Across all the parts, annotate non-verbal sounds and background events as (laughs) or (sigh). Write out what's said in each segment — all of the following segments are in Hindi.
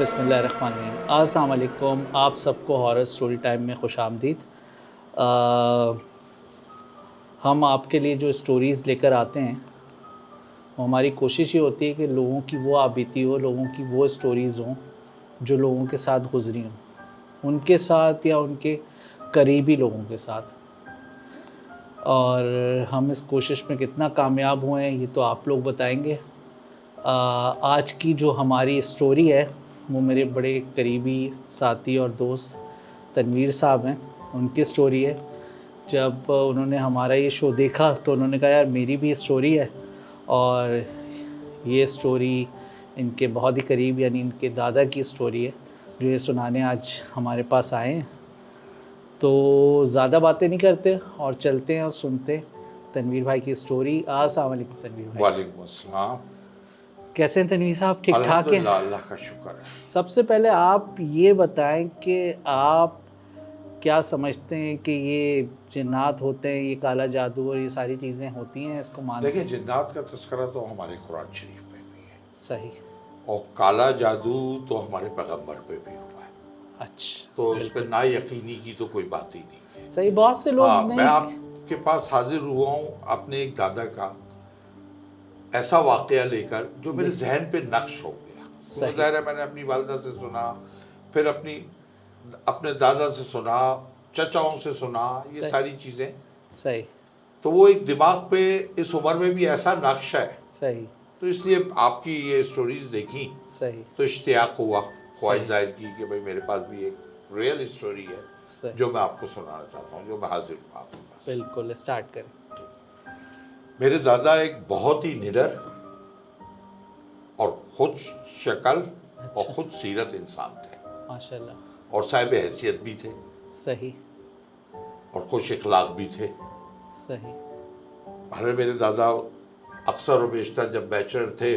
बसमीम अस्सलाम आप सबको हॉरर स्टोरी टाइम में खुश आमदीद। हम आपके लिए जो स्टोरीज़ लेकर आते हैं वो हमारी कोशिश ये होती है कि लोगों की वो आबीती हो लोगों की वो स्टोरीज़ हों जो लोगों के साथ गुजरी हों। उनके साथ या उनके करीबी लोगों के साथ। और हम इस कोशिश में कितना कामयाब हुए हैं ये तो आप लोग बताएँगे। आ, आज की जो हमारी स्टोरी है वो मेरे बड़े करीबी साथी और दोस्त तनवीर साहब हैं। उनकी स्टोरी है। जब उन्होंने हमारा ये शो देखा तो उन्होंने कहा, यार, मेरी भी स्टोरी है। और ये स्टोरी इनके बहुत ही करीब, यानी इनके दादा की स्टोरी है, जो ये सुनाने आज हमारे पास आए हैं। तो ज़्यादा बातें नहीं करते और चलते हैं और सुनते तनवीर भाई की स्टोरी आसलम तनवीर भाई। वालेकुम कैसे हैं तनवीर साहब? ठीक ठाक हैं अल्लाह का शुक्र है। सबसे पहले आप ये बताएँ कि आप क्या समझते हैं कि ये जिन्नात होते हैं ये काला जादू और ये सारी चीज़ें होती हैं इसको मानते देखिए जिन्नात का तस्करा तो हमारे कुरान शरीफ में भी है। सही। और काला जादू तो हमारे पैगंबर पे भी हुआ है। अच्छा। तो इस पर ना यकीनी की तो कोई बात ही नहीं है। सही बहुत से लोग हाँ मैं आपके पास हाजिर हुआ हूँ अपने एक दादा का। ऐसा वाकया लेकर जो मेरे जहन पे नक्श हो गया। ज़ाहिर है मैंने अपनी वालदा से सुना फिर अपनी अपने दादा से सुना चचाओं से सुना ये। सारी चीज़ें। सही। तो वो एक दिमाग पे इस उम्र में भी ऐसा नक्श है। सही। तो इसलिए आपकी ये स्टोरीज देखी। सही। तो इश्तियाक हुआ ख्वाहिश ज़ाहिर की कि भाई मेरे पास भी एक रियल स्टोरी है जो मैं आपको सुनाना चाहता हूँ जो मैं हाजिर हूँ आपके पास। बिल्कुल स्टार्ट करें। मेरे दादा एक बहुत ही निडर और खुद शक्ल अच्छा। और। खुद सीरत इंसान थे। माशाल्लाह। और साहिब हैसियत भी थे। सही। और खुश इखलाक भी थे। सही। अरे मेरे दादा अक्सर और बेशतर जब बैचलर थे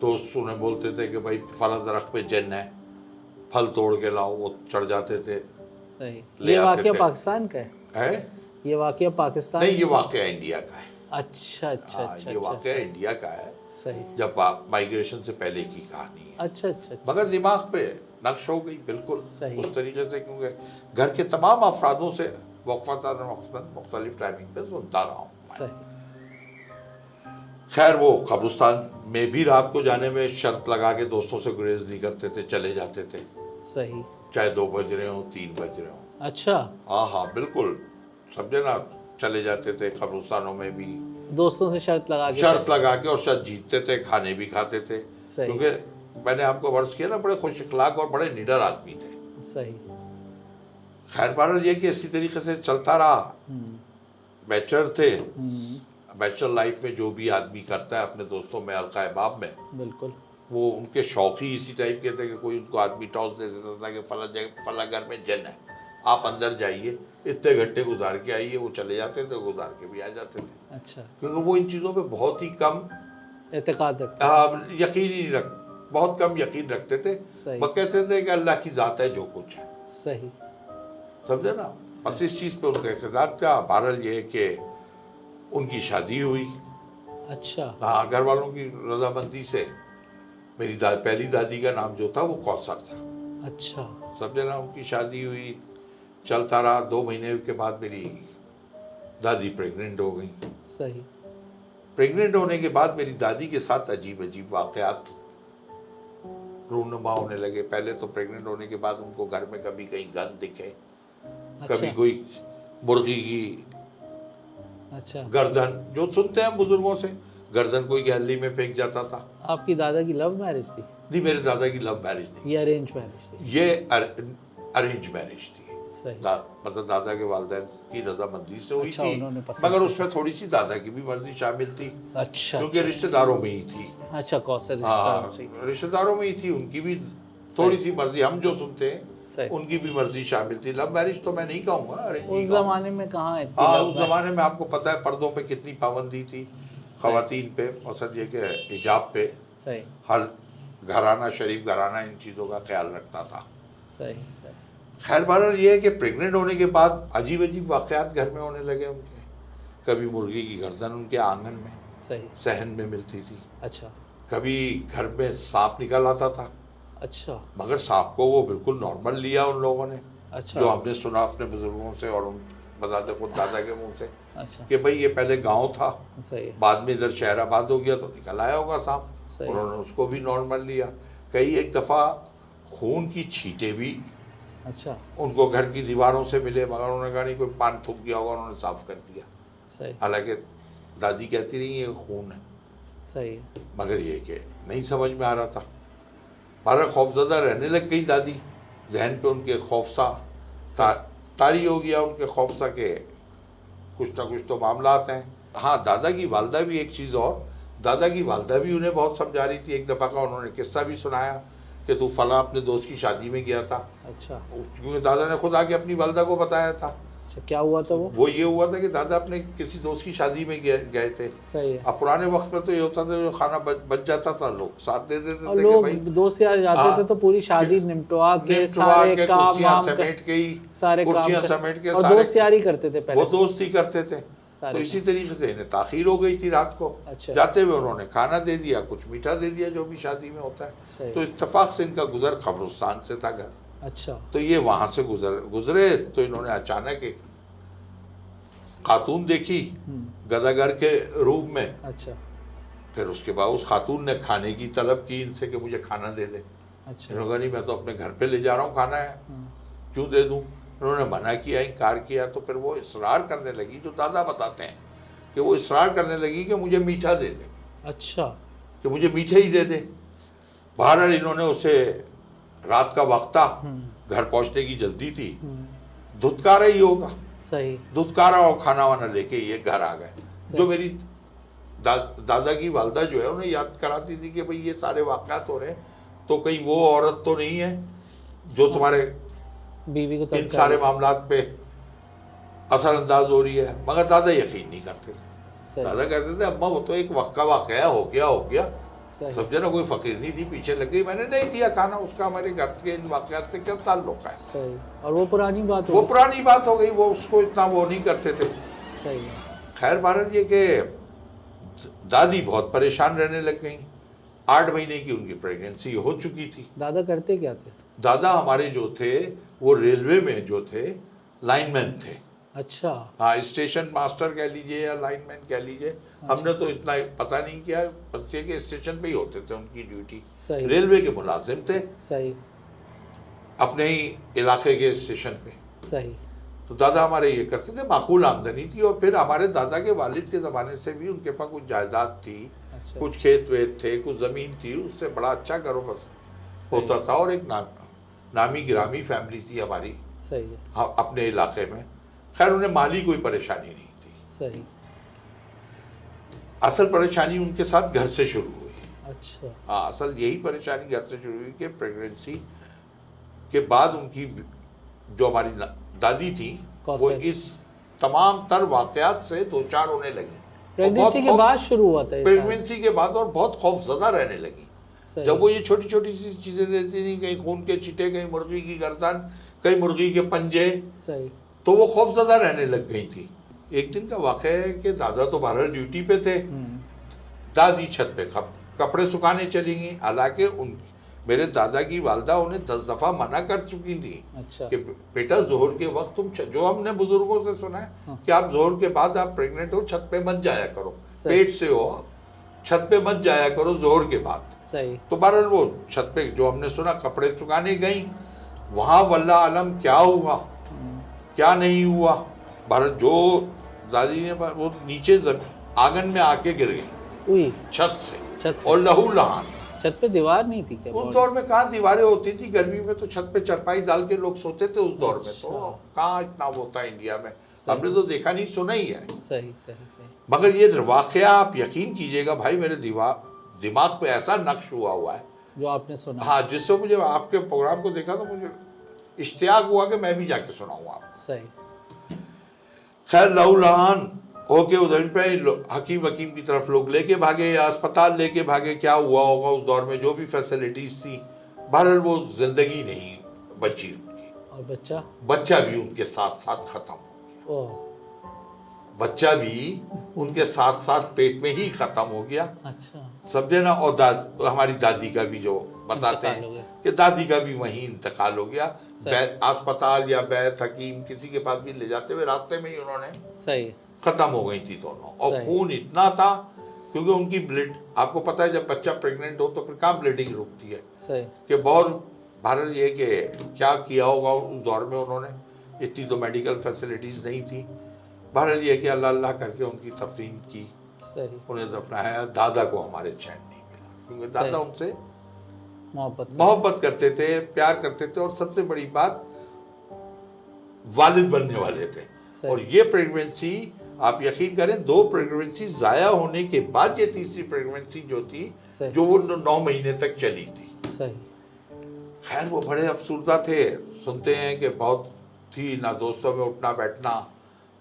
दोस्त उन्हें बोलते थे कि भाई फला दरख्त पे जन है फल तोड़ के लाओ वो चढ़ जाते थे। सही। ये वाकया। पाकिस्तान का है? है? ये वाकया पाकिस्तान नहीं ये वाकया इंडिया का है। अच्छा अच्छा हाँ, अच्छा ये अच्छा वाकया इंडिया का है। सही। जब माइग्रेशन से पहले की कहानी है। अच्छा अच्छा अच्छा। मगर दिमाग पे नक्श हो गई बिल्कुल। सही। उस तरीके से क्योंकि घर के तमाम अफरादों से वक्फन मुख्तलिफ़ टाइमिंग पे सुनता रहा हूँ सही। खैर वो कब्रिस्तान में भी रात को जाने में शर्त लगा के दोस्तों से गुरेज नहीं करते थे चले जाते थे। सही। चाहे दो बज रहे हो तीन बज रहे हो। अच्छा। हाँ हाँ बिल्कुल। समझे ना चले जाते थे कब्रिस्तानों में भी। दोस्तों से शर्त लगा के शर्त लगा के और शर्त जीतते थे खाने भी खाते थे। क्योंकि मैंने आपको वर्ष किया ना बड़े खुश इखलाक और बड़े निडर आदमी थे। सही। खैर बहरहाल ये कि इसी तरीके से चलता रहा। हम्म, बैचलर थे। हम्म, बैचलर लाइफ में जो भी आदमी करता है अपने दोस्तों में हल्का बाब में बिल्कुल। वो उनके शौक ही इसी टाइप के थे कि कोई उनको आदमी टॉस दे देता था कि फला जगह फला घर में जन है। आप अंदर जाइए इतने घंटे गुजार के आइए वो चले जाते थे गुजार के भी आ जाते थे। अच्छा। क्योंकि वो इन चीज़ों पे बहुत ही कम एतकाद यकीन ही रख बहुत कम यकीन रखते थे। वह कहते थे कि अल्लाह की ज़ात है जो कुछ है। सही। समझे ना? बस इस चीज़ पे उनका इकदार था। बहरहाल ये कि उनकी शादी हुई। अच्छा। हाँ घर वालों की रजामंदी से मेरी दा, पहली दादी का नाम जो था वो कौसर था। अच्छा। समझे ना? उनकी शादी हुई। चलता रहा दो महीने के बाद मेरी दादी प्रेग्नेंट हो गई। सही। प्रेग्नेंट होने के बाद मेरी दादी के साथ अजीब अजीब वाकयात रूनुमा होने लगे। पहले तो प्रेग्नेंट होने के बाद उनको घर में कभी कहीं गंद दिखे अच्छा। कभी कोई मुर्गी की अच्छा। गर्दन जो सुनते हैं बुज़ुर्गों से गर्दन कोई गैलरी में फेंक जाता था। आपकी दादा की लव मैरिज थी? नहीं मेरे दादा की लव मैरिज नहीं। ये अरेंज मैरिज थी। ये अरेंज मैरिज थी। दा, मतलब दादा के वालदेन की रजामंदी से हुई अच्छा, थी मगर उसमें थोड़ी सी दादा की भी मर्ज़ी शामिल थी अच्छा क्योंकि अच्छा, रिश्तेदारों में ही थी। अच्छा कौशल हाँ रिश्तेदारों में ही थी उनकी भी थोड़ी सी मर्ज़ी हम जो सुनते हैं उनकी भी मर्ज़ी शामिल थी। लव मैरिज तो मैं नहीं कहूँगा उस जमाने में कहाँ हाँ उस जमाने में आपको पता है पर्दों पे कितनी पाबंदी थी खातन पे मसद ये कि हिजाब पे। सही। हर घराना शरीफ घराना इन चीज़ों का ख्याल रखता था। सही सही। खैर बहरहाल ये है कि प्रेग्नेंट होने के बाद अजीब अजीब वाकयात घर में होने लगे उनके। कभी मुर्गी की गर्दन उनके आँगन में सही। सहन में मिलती थी। अच्छा। कभी घर में सांप निकल आता था। अच्छा। मगर सांप को वो बिल्कुल नॉर्मल लिया उन लोगों ने। अच्छा। जो हमने सुना अपने बुज़ुर्गों से और उन बताते खुद दादा के मुँह से अच्छा। कि भाई ये पहले गाँव था। सही बाद में इधर शहराबाद हो गया तो निकल आया होगा सांप। उन्होंने उसको भी नॉर्मल लिया। कई एक दफ़ा खून की छींटे भी अच्छा। उनको घर की दीवारों से मिले मगर उन्होंने कहा नहीं कोई पान थूक गया होगा उन्होंने साफ़ कर दिया। सही। हालाँकि दादी कहती रही ये खून है। सही। मगर ये कि नहीं समझ में आ रहा था। बारह खौफजदा रहने लग गई दादी। जहन पे उनके खौफसा ता, तारी हो गया उनके खौफसा के कुछ ना कुछ तो मामला हैं। हाँ दादा की वालदा भी एक चीज़ और। दादा की वालदा भी उन्हें बहुत समझा रही थी। एक दफ़ा का उन्होंने किस्सा भी सुनाया। कि तू फला अपने दोस्त की शादी में गया था। अच्छा। क्योंकि दादा ने खुद आके अपनी वालदा को बताया था। अच्छा क्या हुआ था वो? वो ये हुआ था कि दादा अपने किसी दोस्त की शादी में गए गए थे। सही है। अब पुराने वक्त में तो ये होता था जो खाना बच, बच जाता था लोग साथ दे देते थे कि लोग भाई दोस्त यार जाते हाँ। थे तो पूरी शादी निपटवा के सारे काम समेट के ही सारे कुर्सियाँ समेट के दोस्त यार ही करते थे पहले वो। दोस्ती करते थे। तो इसी तरीके से इन्हें ताखीर हो गई थी रात को। अच्छा। जाते हुए उन्होंने खाना दे दिया कुछ मीठा दे दिया जो भी शादी में होता है। तो इत्तेफाक से इनका गुजर कब्रिस्तान से था घर। अच्छा। तो ये वहाँ से गुजर गुजरे तो इन्होंने अचानक एक खातून देखी हम्म, गदागर के रूप में। अच्छा। फिर उसके बाद उस खातून ने खाने की तलब की इनसे कि मुझे खाना दे दे। अच्छा। इन्होंने कहा नहीं मैं तो अपने घर पे ले जा रहा हूँ खाना है। हम्म, क्यों दे दूँ? उन्होंने मना किया इनकार किया तो फिर वो इसरार करने लगी। जो दादा बताते हैं कि वो इसरार करने लगी कि मुझे मीठा दे दे। अच्छा। कि मुझे मीठे ही दे दे। बहरहाल इन्होंने उसे रात का वक्त था हम्म, घर पहुँचने की जल्दी थी। हम्म, धुतकारा ही होगा। सही। धुतकारा और खाना वाना लेके ये घर आ गए। जो मेरी दा, दादा की वालदा जो है उन्हें याद कराती थी कि भाई ये सारे वाक़ात हो रहे हैं तो कहीं वो औरत तो नहीं है जो तुम्हारे बीवी को इन सारे मामलात पे असरअंदाज हो रही है मगर दादा यकीन नहीं करते थे। दादा कहते थे अम्मा वो तो एक वक्त का वाकया हो गया हो गया। समझे ना कोई फकीर नहीं थी पीछे लग। गई मैंने नहीं दिया खाना उसका हमारे घर के इन वाकयात से क्या ताल्लुक है? सही। और वो पुरानी बात वो पुरानी बात हो गई वो उसको इतना वो नहीं करते थे। सही। खैर भारत ये कि दादी बहुत परेशान रहने लग गई। आठ महीने की उनकी प्रेगनेंसी हो चुकी थी। दादा करते क्या थे? दादा हमारे जो थे वो रेलवे में जो थे लाइनमैन थे। अच्छा। हाँ स्टेशन मास्टर कह लीजिए या लाइनमैन कह लीजिए अच्छा। हमने तो इतना पता नहीं किया ये कि स्टेशन पे ही होते थे उनकी ड्यूटी। रेलवे के मुलाजिम थे। सही। अपने ही इलाके के स्टेशन पे। सही। तो दादा हमारे ये करते थे माकूल आमदनी थी और फिर हमारे दादा के वालिद के ज़माने से भी उनके पास कुछ जायदाद थी अच्छा। कुछ खेत वेत थे कुछ ज़मीन थी उससे बड़ा अच्छा करो बस होता था और एक नाम नामी गिरामी फैमिली थी हमारी। सही है। हाँ अपने इलाके में। खैर उन्हें माली कोई परेशानी नहीं थी। सही। असल परेशानी उनके साथ घर से शुरू हुई। अच्छा। हाँ असल यही परेशानी घर से शुरू हुई कि प्रेगनेंसी के बाद उनकी जो हमारी दादी थी वो इस तमाम तर वाकयात से दो चार होने लगी। प्रेगनेंसी के बाद शुरू हुआ था प्रेगनेंसी के बाद और बहुत खौफजदा रहने लगी। जब वो ये छोटी छोटी सी चीज़ें देती थी कहीं खून के छींटे कहीं मुर्गी की गर्दन कहीं मुर्गी के पंजे सही। तो वो खौफजदा रहने लग गई थी। एक दिन का वाक़ है कि दादा तो बहरहाल ड्यूटी पे थे। हम्म, दादी छत पे कप, कपड़े सुखाने चली गई। हालाँकि उन मेरे दादा की वालदा उन्हें दस दफ़ा मना कर चुकी थी अच्छा। कि बेटा जोहर के वक्त तुम जो हमने बुज़ुर्गों से सुना है हाँ। कि आप जोहर के बाद आप प्रेग्नेंट हो छत पे मत जाया करो। पेट से हो छत पे मत जाया करो जोहर के बाद। सही। तो बहरहाल वो छत पे जो हमने सुना कपड़े सुखाने गई। वहाँ वल्ला आलम क्या हुआ? क्या नहीं हुआ? बहरहाल जो दादी ने वो नीचे आँगन में आके गिर गई। छत से। छत से। और लहू लहान। छत पे दीवार नहीं थी क्या? उस दौर में कहा दीवारें होती थी? गर्मी में तो छत पे चरपाई डाल के लोग सोते थे उस दौर में। तो अच्छा। कहाँ इतना होता है इंडिया में? हमने तो देखा नहीं सुना ही है। सही सही सही। मगर ये वाकया आप यकीन कीजिएगा भाई मेरे दीवार दिमाग पे ऐसा नक्श हुआ हुआ है। जो आपने सुना। हाँ जिससे मुझे आपके प्रोग्राम को देखा तो मुझे इश्तियाक हुआ कि मैं भी जाके सुनाऊँ आप सही। खैर लहूलहान होके उधर पे हकीम वकीम की तरफ़ लोग लेके भागे या अस्पताल लेके भागे क्या हुआ होगा उस दौर में जो भी फैसिलिटीज़ थी बहरहाल वो ज़िंदगी नहीं बची उनकी। और बच्चा? बच्चा भी उनके साथ साथ खत्म। हो ओ। बच्चा भी उनके साथ साथ पेट में ही खत्म हो गया। अच्छा। समझे ना? और दाद हमारी दादी का भी जो बताते हैं कि दादी का भी वहीं इंतकाल हो गया। अस्पताल या बैत हकीम किसी के पास भी ले जाते हुए रास्ते में ही उन्होंने सही। खत्म हो गई थी दोनों। और खून इतना था क्योंकि उनकी ब्लड आपको पता है जब बच्चा प्रेग्नेंट हो तो फिर कहाँ ब्लीडिंग रुकती है? सही। कि बहुत भारत ये कि क्या किया होगा उस दौर में उन्होंने? इतनी तो मेडिकल फैसिलिटीज़ नहीं थी। भारत ये कि अल्लाह अल्लाह करके उनकी तफसीम की। उन्हें दफनाया दादा को हमारे चैन नहीं मिला क्योंकि दादा उनसे मोहब्बत मोहब्बत करते थे प्यार करते थे और सबसे बड़ी बात वालिद बनने वाले थे। और ये प्रेगनेंसी आप यकीन करें दो प्रेगनेंसी ज़ाया होने के बाद ये तीसरी प्रेगनेंसी जो थी जो वो नौ- नौ महीने तक चली थी। सही खैर वो बड़े अफसरदा थे। सुनते हैं कि बहुत थी ना दोस्तों में उठना बैठना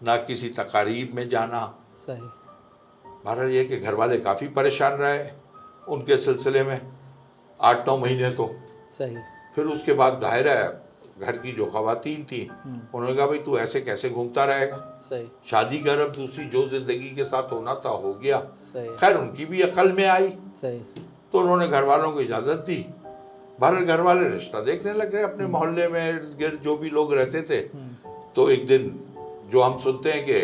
ना किसी तकारीब में जाना। सही भारत ये कि घर वाले काफ़ी परेशान रहे उनके सिलसिले में आठ नौ महीने तो। सही। फिर उसके बाद ज़ाहिर है घर की जो खवातीन थी उन्होंने कहा भाई तू ऐसे कैसे घूमता रहेगा? सही। शादी कर अब दूसरी जो ज़िंदगी के साथ होना था हो गया। सही। खैर उनकी भी अकल में आई। सही। तो उन्होंने घर वालों को इजाज़त दी। भारत घर वाले रिश्ता देखने लग गए अपने मोहल्ले में इर्द गिर्द जो भी लोग रहते थे। तो एक दिन जो हम सुनते हैं कि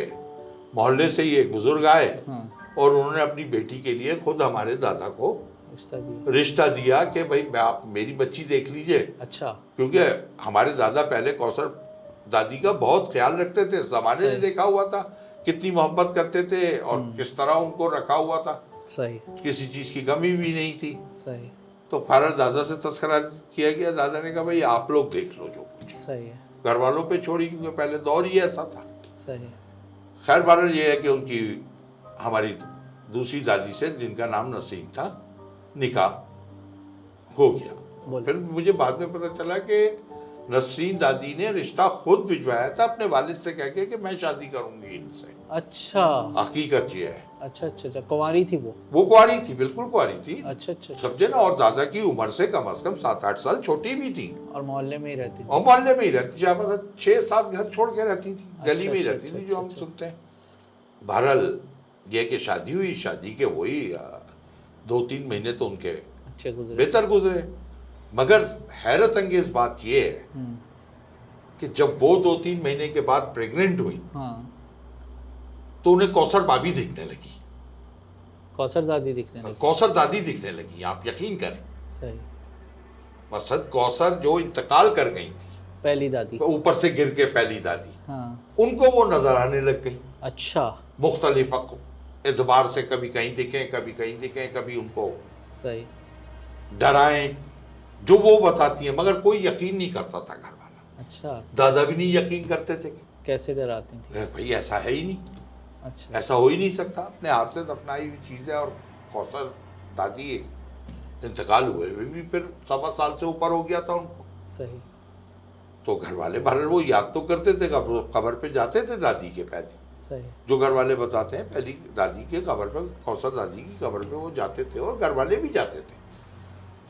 मोहल्ले से ही एक बुज़ुर्ग आए। और उन्होंने अपनी बेटी के लिए खुद हमारे दादा को रिश्ता दिया। रिश्ता दिया कि भाई मैं आप मेरी बच्ची देख लीजिए। अच्छा। क्योंकि हमारे दादा पहले कौसर दादी का बहुत ख्याल रखते थे। जमाने ने देखा हुआ था कितनी मोहब्बत करते थे और किस तरह उनको रखा हुआ था। सही। किसी चीज़ की कमी भी नहीं थी। सही। तो फारत दादा से तस्करा किया गया। दादा ने कहा भाई आप लोग देख लो जो कुछ सही है। घर वालों पे छोड़ी क्योंकि पहले दौर ही ऐसा था। सही। खैर बार ये है कि उनकी हमारी दूसरी दादी से जिनका नाम नसीम था निकाह हो गया। फिर मुझे बाद में पता चला कि नसरीन दादी ने रिश्ता खुद भिजवाया था अपने वालिद से कह के कि मैं शादी करूँगी इनसे। अच्छा। हकीकत ये है। अच्छा अच्छा अच्छा कुंवारी थी वो? वो कुआरी थी बिल्कुल कुआरी थी। अच्छा अच्छा अच्छा। समझे ना और दादा की उम्र से कम अज कम सात आठ साल छोटी भी थी। और मोहल्ले में ही रहती थी? और मोहल्ले में ही रहती पर छह सात घर छोड़ के रहती थी गली अच्छा, में ही अच्छा, रहती थी जो हम सुनते हैं। बहरहाल ये कि शादी हुई शादी के वही दो तीन महीने तो उनके अच्छे गुजरे। बेहतर गुजरे। मगर हैरत अंगेज बात ये है हम्म, कि जब वो दो तीन महीने के बाद प्रेग्नेंट हुई हाँ। तो उन्हें कौसर भाभी दिखने लगी। कौसर दादी दिखने लगी। कौसर दादी दिखने लगी आप यकीन करें। सही। मकसद कौसर जो इंतकाल कर गई थी पहली दादी। ऊपर से गिर के पहली दादी। हाँ। उनको वो नज़र आने लग गई। अच्छा। मुख्तलिफ़ एतबार से कभी कहीं दिखें कभी कहीं दिखें कभी उनको सही। डराएँ जो वो बताती हैं मगर कोई यकीन नहीं करता था घर वाला अच्छा। दादा भी नहीं यकीन करते थे कैसे डराती थी? भाई ऐसा है ही नहीं। अच्छा। ऐसा हो ही नहीं सकता। अपने हाथ से दफनाई हुई चीज़ है और कौशल दादी इंतकाल हुए हुए भी फिर सवा साल से ऊपर हो गया था उनको। सही। तो घर वाले बाहर वो याद तो करते थे कब्र कब्र पे जाते थे दादी के पहले। जो घर वाले बताते हैं पहली दादी के कबर पे कौसर दादी की कबर पे वो जाते थे और घर वाले भी जाते थे।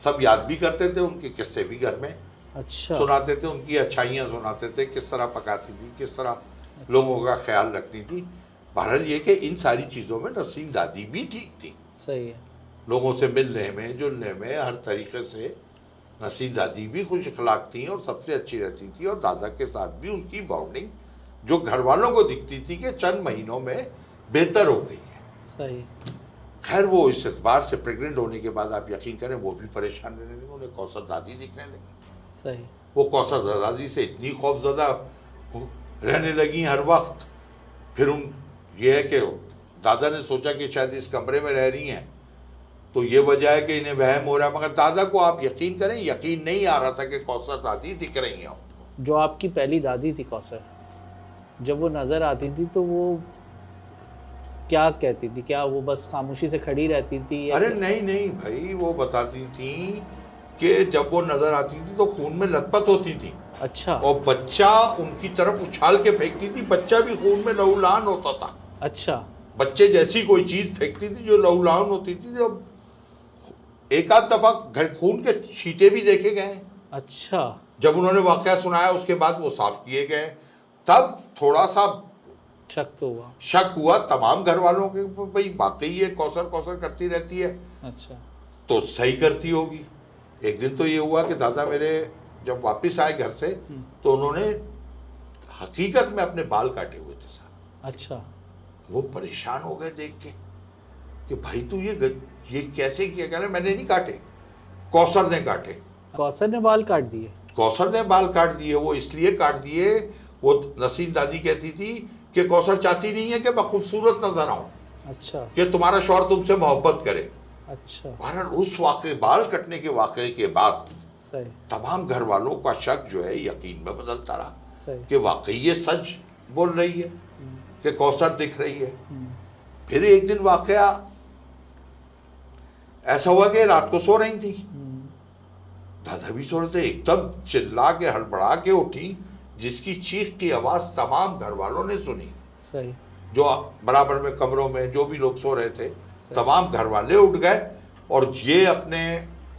सब याद भी करते थे उनके किस्से भी घर में। अच्छा। सुनाते थे उनकी अच्छाइयाँ सुनाते थे किस तरह पकाती थी किस तरह अच्छा। लोगों का ख्याल रखती थी। बहरहाल ये कि इन सारी चीज़ों में नसीम दादी भी ठीक थी। सही है। लोगों से मिलने में जुलने में हर तरीके से नसीम दादी भी खुश अखलाक थी और सबसे अच्छी रहती थी और दादा के साथ भी उनकी बॉन्डिंग जो घर वालों को दिखती थी कि चंद महीनों में बेहतर हो गई है। सही। खैर वो इस एतबार से प्रेग्नेंट होने के बाद आप यकीन करें वो भी परेशान रहने लगे उन्हें कौसर दादी दिखने लगी। सही। वो कौसर दादी से इतनी खौफजदा रहने लगी हर वक्त। फिर उन ये है कि दादा ने सोचा कि शायद इस कमरे में रह रही हैं। तो ये वजह है कि इन्हें वहम हो रहा है मगर दादा को आप यकीन करें यकीन नहीं आ रहा था कि कौसर दादी दिख रही हैं। जो आपकी पहली दादी थी कौसर। जब वो नज़र आती थी तो वो क्या कहती थी? क्या वो बस खामोशी से खड़ी रहती थी अरे क्या? नहीं नहीं भाई वो बताती थी कि जब वो नज़र आती थी तो खून में लथपथ होती थी। अच्छा। और बच्चा उनकी तरफ़ उछाल के फेंकती थी बच्चा भी खून में लहूलुहान होता था। अच्छा। बच्चे जैसी कोई चीज़ फेंकती थी जो लहूलुहान होती थी जब एक आध दफ़ा घर खून के छीटे भी देखे गए। अच्छा। जब उन्होंने वाकया सुनाया उसके बाद वो साफ़ किए गए। तब थोड़ा सा शक तो हुआ। शक हुआ तमाम घर वालों के भाई वाकई ये कौसर कौसर करती रहती है। अच्छा। तो सही करती होगी। एक दिन तो ये हुआ कि दादा मेरे जब वापस आए घर से हम्म। तो उन्होंने हकीकत में अपने बाल काटे हुए थे साहब अच्छा। वो परेशान हो गए देख के कि भाई तू ये ये कैसे किया? कह रहे मैंने नहीं काटे कौसर ने काटे। कौसर ने बाल काट दिए? कौसर ने बाल काट दिए वो इसलिए काट दिए वो नसीम दादी कहती थी कि कौसर चाहती नहीं है कि मैं खूबसूरत नज़र आऊँ अच्छा। कि तुम्हारा शौहर तुमसे मोहब्बत करे। अच्छा। बहरहाल उस वाक़े बाल कटने के वाक़े के बाद सही। तमाम घर वालों का शक जो है यकीन में बदलता रहा कि वाकई ये सच बोल रही है कि कौसर दिख रही है। हम्म, फिर एक दिन वाकया ऐसा हुआ कि रात को सो रही थी। हम्म, दादा भी सो रहे थे एकदम चिल्ला के हड़बड़ा के उठी जिसकी चीख की आवाज़ तमाम घर वालों ने सुनी। सही। जो बराबर में कमरों में जो भी लोग सो रहे थे तमाम घर वाले उठ गए और ये अपने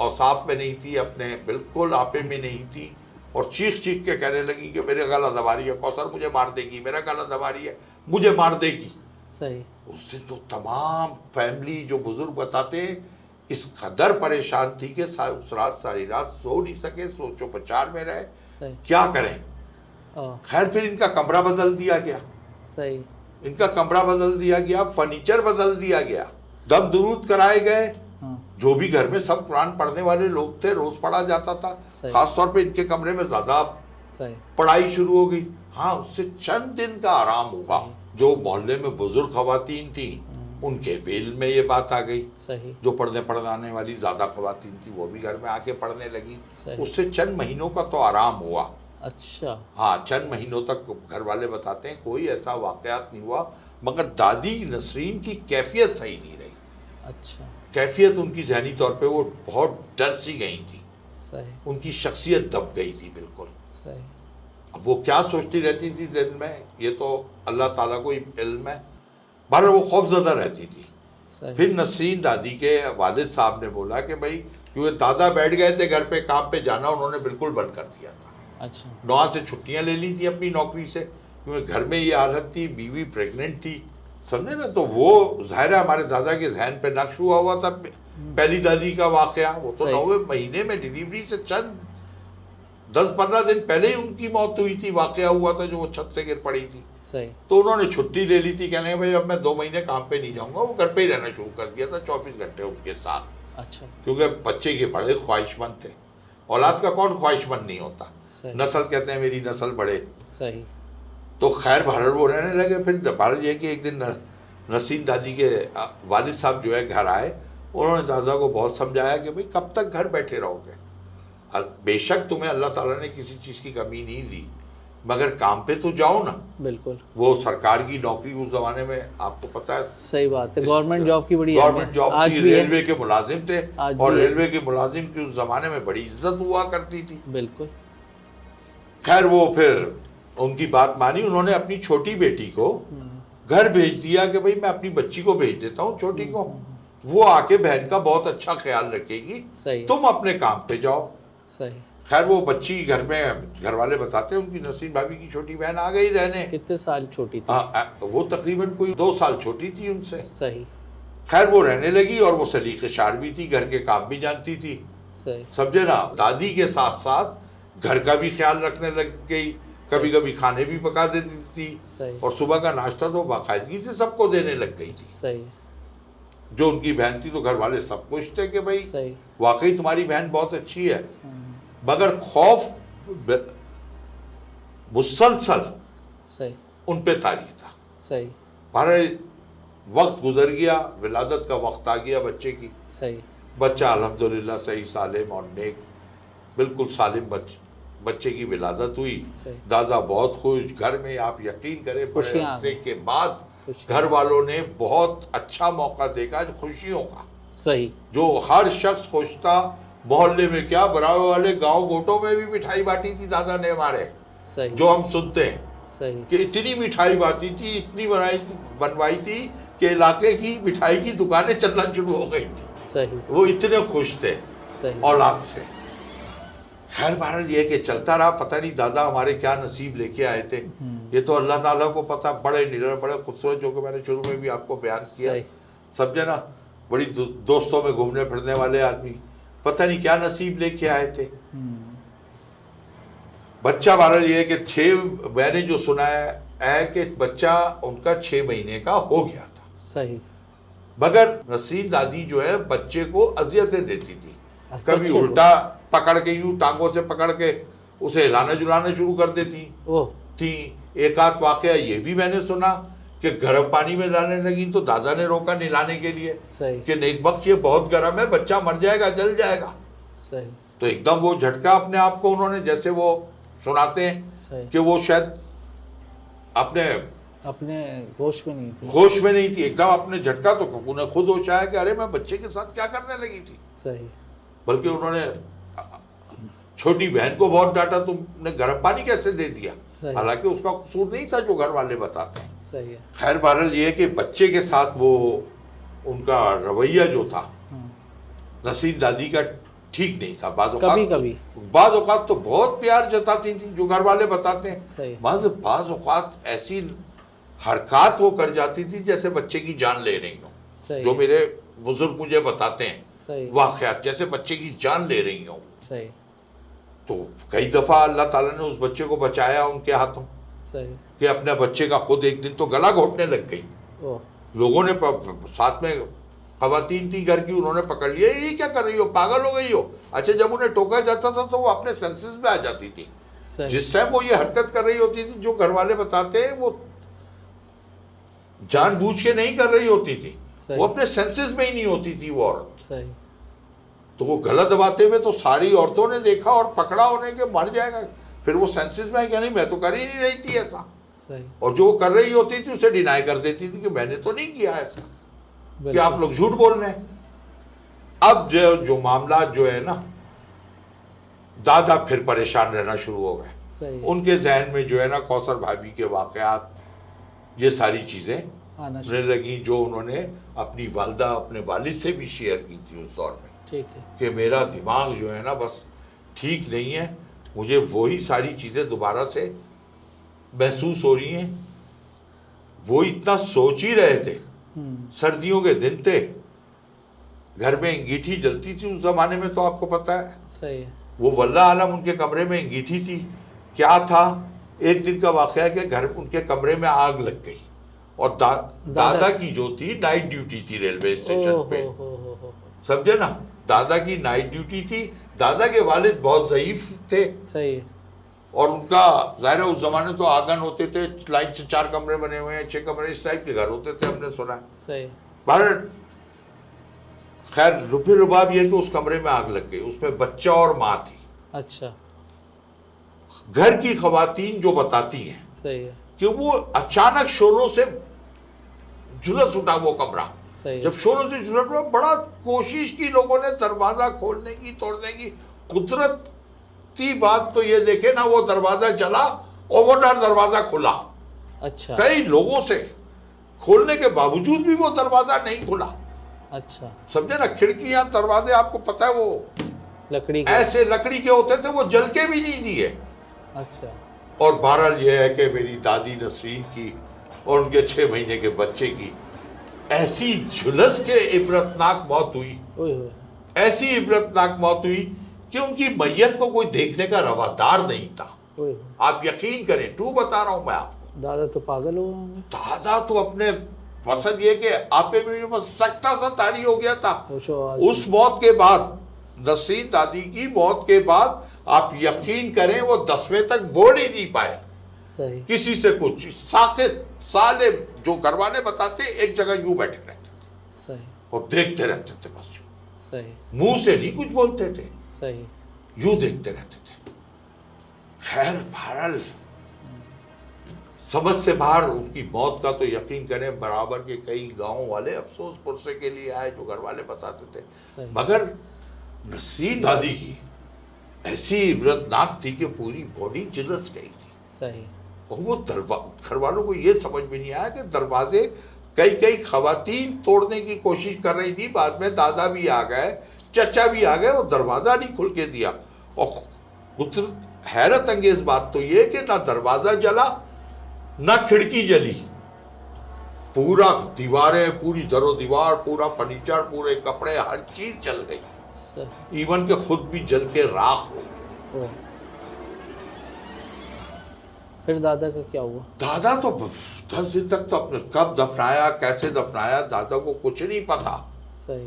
औसाफ में नहीं थी अपने बिल्कुल आपे में नहीं थी और चीख चीख के कहने लगी कि मेरे गला दबा रही है कौसर मुझे मार देगी मेरा गला दबा रही है मुझे मार देगी। सही। उस दिन तो तमाम फैमिली जो बुज़ुर्ग बताते इस कदर परेशान थी कि उस रात सारी रात सो नहीं सके सोचो पचार में रहे। सही। क्या करें? खैर फिर इनका कमरा बदल दिया गया। सही। इनका कमरा बदल दिया गया फर्नीचर बदल दिया गया। दम दुरूद कराए गए। हाँ। जो भी घर में सब कुरान पढ़ने वाले लोग थे रोज पढ़ा जाता था। खासतौर पे इनके कमरे में ज़्यादा पढ़ाई शुरू हो गई। हाँ उससे चंद दिन का आराम हुआ। जो मोहल्ले में बुज़ुर्ग खातन थी हम्म। उनके बेल में ये बात आ गई। सही। जो पढ़ने पढ़ाने वाली ज़्यादा खवातीन थी वो भी घर में आके पढ़ने लगी। उससे चंद महीनों का तो आराम हुआ। अच्छा। हाँ चंद महीनों तक घर वाले बताते हैं कोई ऐसा वाकयात नहीं हुआ मगर दादी नसरीन की कैफियत सही नहीं रही। अच्छा। कैफियत उनकी जहनी तौर पे वो बहुत डर सी गई थी। सही। उनकी शख्सियत दब गई थी बिल्कुल। सही। अब वो क्या सोचती रहती थी दिन में? ये तो अल्लाह ताला को इल्म है। बहर वो खौफजदा रहती थी। सही। फिर नसरीन दादी के वालिद साहब ने बोला कि भाई क्योंकि दादा बैठ गए थे घर पे काम पे जाना उन्होंने बिल्कुल बंद कर दिया था। अच्छा। नौ से छुट्टियाँ ले ली थी अपनी नौकरी से क्योंकि घर में ये हालत थी बीवी प्रेग्नेंट थी। समझे ना? तो वो ज़ाहिर है हमारे दादा के जहन पे नक्श हुआ हुआ था पहली दादी का वाकया। वो तो। नौवे महीने में डिलीवरी से चंद दस पंद्रह दिन पहले ही उनकी मौत हुई थी। वाक़ हुआ था जो वो छत से गिर पड़ी थी। सही। तो उन्होंने छुट्टी ले ली थी। कहने भाई अब मैं दो महीने काम पे नहीं जाऊँगा। वो घर पे ही रहना शुरू कर दिया था चौबीस घंटे उनके साथ। अच्छा। क्योंकि बच्चे के बड़े ख्वाहिशमंद थे। औलाद का कौन ख्वाहिशमंद नहीं होता? नस्ल कहते हैं मेरी नस्ल बढ़े सही। तो खैर भारत वो रहने लगे फिर भारत ये कि एक दिन नसीम दादी के वालिद साहब जो है घर आए उन्होंने दादा को बहुत समझाया कि भाई कब तक घर बैठे रहोगे? बेशक तुम्हें अल्लाह ताला ने किसी चीज़ की कमी नहीं दी मगर काम पे तो जाओ ना। बिल्कुल। वो सरकार की नौकरी उस जमाने में आपको पता है सही बात है। गवर्नमेंट जॉब की बड़ी गवर्नमेंट जॉब आज थी रेलवे के मुलाजिम थे और रेलवे के मुलाजिम की उस जमाने में बड़ी इज़्ज़त हुआ करती थी। बिल्कुल। खैर वो फिर उनकी बात मानी उन्होंने अपनी छोटी बेटी को घर भेज दिया कि भाई मैं अपनी बच्ची को भेज देता हूँ छोटी को। वो आके बहन का बहुत अच्छा ख्याल रखेगी। तुम अपने काम पे जाओ। सही। खैर वो बच्ची घर में घर वाले बताते हैं उनकी नसीम भाभी की छोटी बहन आ गई रहने। कितने साल छोटी थी? हाँ, आ, वो तकरीबन कोई दो साल छोटी थी उनसे। सही। खैर वो रहने लगी और वो सलीके शार भी थी घर के काम भी जानती थी। समझे ना? दादी के साथ साथ घर का भी ख्याल रखने लग गई। कभी कभी खाने भी पका देती थी और सुबह का नाश्ता तो बाकायदगी से सबको देने लग गई थी। सही। जो उनकी बहन थी तो घर वाले सब खुश थे कि भाई वाकई तुम्हारी बहन बहुत अच्छी है। हम्म, मगर खौफ मुसलसल सही। उन पे तारी था। सही। हमारे वक्त गुजर गया विलादत का वक्त आ गया बच्चे की। सही। बच्चा अल्हम्दुलिल्लाह सही सालिम और नेक। बिल्कुल सालिम बच, बच्चे की विलादत हुई। दादा बहुत खुश घर में आप यकीन करें बड़े अरसे के बाद घर वालों ने बहुत अच्छा मौका देखा खुशियों का। सही। जो हर शख्स खुश था मोहल्ले में क्या बराबर वाले गाँव गोटों में भी मिठाई बांटी थी दादा ने हमारे। सही। जो हम सुनते हैं सही। कि इतनी मिठाई बांटी थी इतनी बनाई बनवाई थी कि इलाके की मिठाई की दुकानें चलना शुरू हो गई थी। सही। वो इतने खुश थे सही। औलाद से। खैर बहरहाल ये कि चलता रहा पता नहीं दादा हमारे क्या नसीब लेके आए थे। हम्म, ये तो अल्लाह ताला को पता बड़े निडर बड़े खूबसूरत जो कि मैंने शुरू में भी आपको बयान किया। सही। समझे ना बड़ी दो, दोस्तों में घूमने फिरने वाले आदमी। पता नहीं क्या नसीब लेके आए थे। हम्म, बच्चा बहरहाल ये कि छः मैंने जो सुना है, है कि बच्चा उनका छः महीने का हो गया था। सही। मगर नसीन दादी जो है बच्चे को अजियतें देती थी। कभी उल्टा पकड़ के यूँ टांगों से पकड़ के उसे हिलाने जुलाने शुरू कर देती। थी एक आध वाकया ये भी मैंने सुना कि गर्म पानी में डालने लगी तो दादा ने रोका नहलाने के लिए कि नेक बख्श ये बहुत गर्म है बच्चा मर जाएगा जल जाएगा। सही। तो एकदम वो झटका अपने आप को उन्होंने जैसे वो सुनाते हैं कि वो शायद अपने अपने होश में नहीं थी। होश में नहीं थी एकदम अपने झटका तो उन्हें खुद होश आया कि अरे मैं बच्चे के साथ क्या करने लगी थी? सही। बल्कि उन्होंने छोटी बहन को बहुत डांटा तुमने गर्म पानी कैसे दे दिया? हालाँकि उसका कसूर नहीं था जो घर वाले बताते हैं। सही है। खैर बहरहाल ये है कि बच्चे के साथ वो उनका रवैया जो था हम्म, नसीर दादी का ठीक नहीं था। बाज कभी कभी। बाज औकात तो बहुत प्यार जताती थी जो घर वाले बताते हैं। बाज बाज औकात ऐसी हरकत वो कर जाती थी जैसे बच्चे की जान ले रही हूँ। जो मेरे बुज़ुर्ग मुझे बताते हैं सही वाकयात जैसे बच्चे की जान ले रही हूँ। सही तो कई दफ़ा अल्लाह ताला ने उस बच्चे को बचाया उनके हाथों सही। कि अपने बच्चे का खुद एक दिन तो गला घोटने लग गई। लोगों ने साथ में खवातीन थी घर की उन्होंने पकड़ लिया ये क्या कर रही हो? पागल हो गई हो? अच्छा जब उन्हें टोका जाता था तो वो अपने सेंसेस में आ जाती थी। जिस टाइम वो ये हरकत कर रही होती थी जो घर वाले बताते हैं वो जानबूझ के नहीं कर रही होती थी। वो अपने सेंसेस में ही नहीं होती थी वो औरत। सही। तो वो गलत बातें में तो सारी औरतों ने देखा और पकड़ा होने के मर जाएगा। फिर वो सेंसेस में क्या नहीं मैं तो कर ही नहीं रही थी ऐसा। सही। और जो वो कर रही होती थी उसे डिनाई कर देती थी कि मैंने तो नहीं किया ऐसा। कि आप लोग झूठ बोल रहे हैं। अब जो जो मामला जो है ना दादा फिर परेशान रहना शुरू हो गए। उनके जहन में जो है ना कौसर भाभी के वाकयात ये सारी चीज़ें लगी जो उन्होंने अपनी वालदा अपने वालिद से भी शेयर की थी उस दौर में। कि मेरा दिमाग जो है ना बस ठीक नहीं है मुझे वही सारी चीज़ें दोबारा से महसूस हो रही हैं। वो इतना सोच ही रहे थे। हम्म। सर्दियों के दिन थे। घर में अंगीठी जलती थी उस जमाने में तो आपको पता है। सही है। वो वल्ला आलम उनके कमरे में अंगीठी थी। क्या था? एक दिन का वाकया है कि घर उनके कमरे में आग लग गई और दा, दादा- दादा की जो थी नाइट ड्यूटी थी रेलवे स्टेशन पे। समझे ना? दादा की नाइट ड्यूटी थी दादा के वालिद बहुत ज़यीफ थे। सही। और उनका ज़ाहिर है उस जमाने तो आँगन होते थे लाइन से चार कमरे बने हुए हैं छह कमरे इस टाइप के घर होते थे हमने सुना है। सही। पर खैर रुपये रुबाब ये कि उस कमरे में आग लग गई उसमें बच्चा और माँ थी। अच्छा। घर की खवातीन जो बताती हैं सही है। कि वो अचानक शोरों से झुलस उठा वो कमरा। जब शोरों से झुलस उठा बड़ा कोशिश की लोगों ने दरवाज़ा खोलने की तोड़ने की। कुदरती बात तो ये देखे ना वो दरवाज़ा चला और वो डर दरवाज़ा खुला। अच्छा। कई लोगों से खोलने के बावजूद भी वो दरवाज़ा नहीं खुला। अच्छा। समझे ना खिड़कियाँ दरवाजे आपको पता है वो लकड़ी के। ऐसे लकड़ी के होते थे वो जल के भी नहीं दिए। अच्छा। और बहरहाल ये है कि मेरी दादी नसरीन की और उनके छः महीने के बच्चे की ऐसी झुलस के इबरतनाक मौत हुई। ऐसी इबरतनाक मौत हुई कि उनकी मैयत को कोई देखने का रवादार नहीं था। आप यकीन करें टू बता रहा हूँ मैं आपको। दादा तो पागल हो गए दादा तो अपने पसंद ये कि आपे में बस सकता सा तारी हो गया था। उस मौत के बाद नसरीन दादी की मौत के बाद आप यकीन करें वो दसवें तक बोल ही नहीं पाए। सही। किसी से कुछ साके साले जो घरवाले बताते एक जगह यूँ बैठे रहते। थे सही। और देखते रहते थे बस। सही। मुँह से नहीं कुछ बोलते थे। सही। यूँ देखते रहते थे। खैर बहरहाल समझ से बाहर उनकी मौत का तो यकीन करें बराबर के कई गाँव वाले अफसोस पुरसे के लिए आए जो घर वाले बताते थे। मगर नसी दादी की ऐसी इबरतनाक थी कि पूरी बॉडी झुलस गई थी। सही। और वो दरवा घर वालों को ये समझ में नहीं आया कि दरवाजे कई कई खातन तोड़ने की कोशिश कर रही थी बाद में दादा भी आ गए चचा भी आ गए वो दरवाज़ा नहीं खुल के दिया। और हैरत अंगेज बात तो ये कि ना दरवाज़ा जला ना खिड़की जली। पूरा दीवारें पूरी दरो दीवार पूरा फर्नीचर पूरे कपड़े हर चीज़ जल गई। इवन के खुद भी जल के राख हो ओ। फिर दादा का क्या हुआ? दादा तो दस दिन तक तो अपने कब दफनाया कैसे दफनाया दादा को कुछ नहीं पता। सही।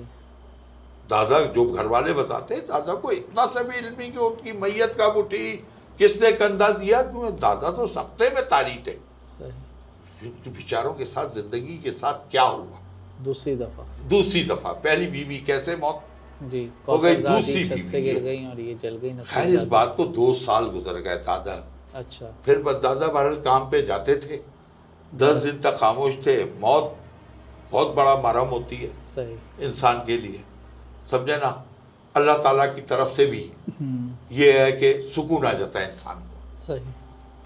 दादा जो घर वाले बताते दादा को इतना सा भी इल्म कि उनकी मैयत कब उठी किसने कंधा दिया क्यों? दादा तो सप्ते में तारी थे। सही। उनके विचारों के साथ ज़िंदगी के साथ क्या हुआ? दूसरी दफ़ा। दूसरी दफ़ा। पहली बीवी कैसे मौत? जी हो गई दूसरी से बीवी। गिर गई और ये जल गई खैर इस बात को दो साल गुजर गए दादा। अच्छा। फिर दादा बहरहाल काम पे जाते थे। दस दिन तक खामोश थे। मौत बहुत बड़ा मरम होती है सही। इंसान के लिए। समझे ना? अल्लाह ताला की तरफ़ से भी हम्म। ये है कि सुकून आ जाता है इंसान को। सही।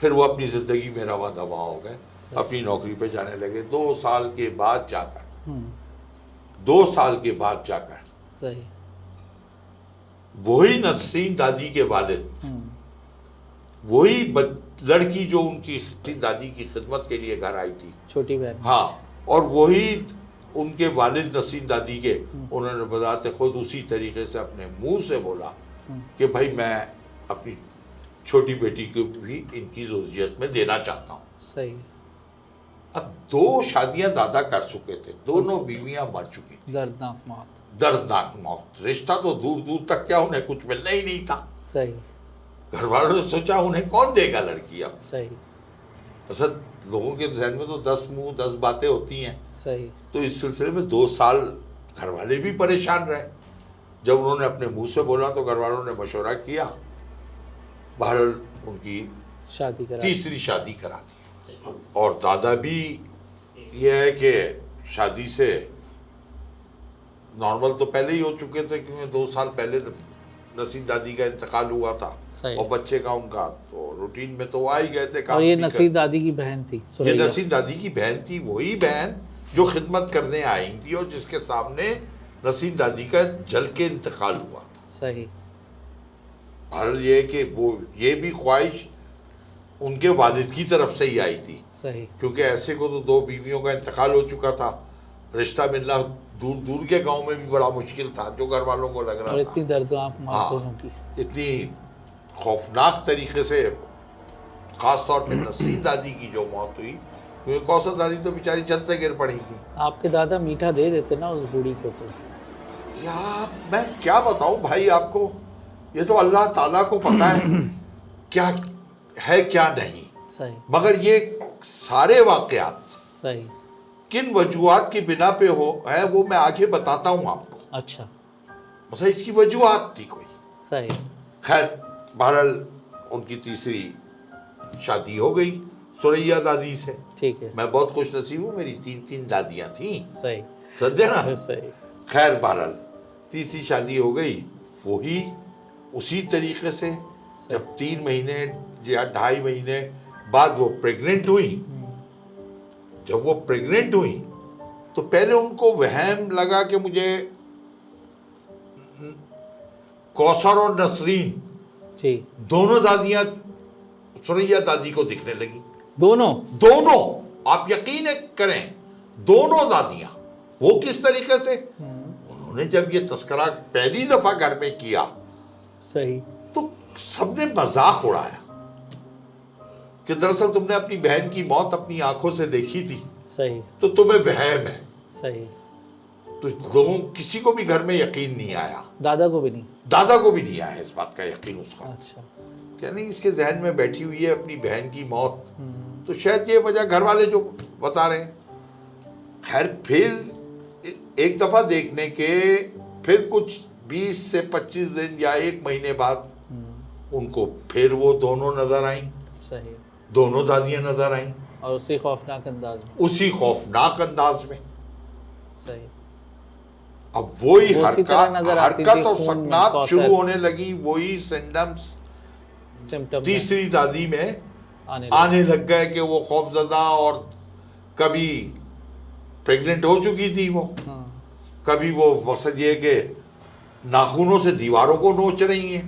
फिर वो अपनी ज़िंदगी में रवा दवा हो गए। अपनी नौकरी पे जाने लगे। दो साल के बाद जाकर। हम्म। दो साल के बाद जाकर। सही। वही नसरीन दादी के वालिद। हम्म। वही लड़की जो उनकी थी दादी की खिदमत के लिए घर आई थी। छोटी बहन। हाँ और वही उनके वालिद नसीम दादी के उन्होंने बताते खुद उसी तरीके से अपने मुँह से बोला हम्म। कि भाई मैं अपनी छोटी बेटी को भी इनकी जोजियत में देना चाहता हूँ। सही। अब दो शादियाँ दादा कर चुके थे दोनों बीवियाँ मर चुकी थी। दर्दनाक मौत। दर्दनाक मौत। रिश्ता तो दूर दूर तक क्या उन्हें कुछ मिलना ही नहीं था। सही। घर वालों ने सोचा उन्हें कौन देगा लड़की अब? सही। असल लोगों के जहन में तो दस मुँह दस बातें होती हैं। सही। तो इस सिलसिले में दो साल घर वाले भी परेशान रहे। जब उन्होंने अपने मुँह से बोला तो घर वालों ने मशवरा किया। बहरहाल उनकी शादी करा तीसरी शादी करा दी। और दादा भी यह है कि शादी से नॉर्मल तो पहले ही हो चुके थे क्योंकि दो साल पहले नसीम दादी का इंतकाल हुआ था और बच्चे का उनका तो रूटीन में तो आ ही गए थे काम और ये नसीब दादी की बहन थी ये नसीम दादी की बहन थी वही बहन जो खिदमत करने आई थी और जिसके सामने नसीम दादी का जल के इंतकाल हुआ था। सही। बहरहाल ये कि वो ये भी ख्वाहिश उनके वालिद की तरफ़ से ही आई थी। सही। क्योंकि ऐसे को तो दो बीवियों का इंतकाल हो चुका था। रिश्ता मिलना दूर दूर के गाँव में भी बड़ा मुश्किल था जो घर वालों को लग रहा और इतनी था दर्दनाक मौत हाँ। की इतनी खौफनाक तरीके से खास तौर पे नसीम दादी की जो मौत हुई क्योंकि कौसर दादी तो बेचारी छत से गिर पड़ी थी। आपके दादा मीठा दे देते ना उस बूढ़ी को तो। यार मैं क्या बताऊँ भाई आपको? ये तो अल्लाह ताला को पता है (clears throat) क्या है क्या नहीं। सही। मगर ये सारे वाकयात सही। किन वजूहत की बिना पे हो है वो मैं आगे बताता हूँ आपको। अच्छा। मतलब इसकी वजूहत थी कोई। सही। खैर बहरहाल उनकी तीसरी शादी हो गई सुरैया दादी से। ठीक है। मैं बहुत खुश नसीब हूँ मेरी तीन तीन दादियाँ थी। सही। समझे ना? (laughs) सही। खैर बहरहाल तीसरी शादी हो गई वही उसी तरीके से जब तीन महीने या ढाई महीने बाद वो प्रेग्नेंट हुई जब वो प्रेग्नेंट हुई तो पहले उनको वहम लगा कि मुझे कौसर और नसरीन जी। दोनों दादियाँ सुरैया दादी को दिखने लगी। दोनों? दोनों। आप यकीन करें दोनों दादियाँ वो किस तरीके से? उन्होंने जब ये तस्करा पहली दफ़ा घर में किया सही। तो सबने मज़ाक उड़ाया। कि दरअसल तुमने अपनी बहन की मौत अपनी आँखों से देखी थी। सही। तो तुम्हें वहम है। सही। तो लोगों किसी को भी घर में यकीन नहीं आया। दादा को भी नहीं। दादा को भी नहीं आया इस बात का यकीन उसका अच्छा। क्या नहीं इसके जहन में बैठी हुई है अपनी बहन की मौत। हम्म, तो शायद ये वजह घर वाले जो बता रहे हैं। खैर फिर एक दफ़ा देखने के फिर कुछ 20 से 25 दिन या एक महीने बाद हम्म, उनको फिर वो दोनों नज़र आई। सही दोनों दादियाँ नज़र आई। और उसी खौफनाक अंदाज में। उसी खौफनाक अंदाज में। सही। अब वही हरकत और सकनात शुरू होने लगी वही सिम्टम्स तीसरी दादी में आने आने लग गए कि वो खौफजदा और कभी प्रेग्नेंट हो चुकी थी वो। हाँ, कभी वो मकसद ये कि नाखूनों से दीवारों को नोच रही हैं।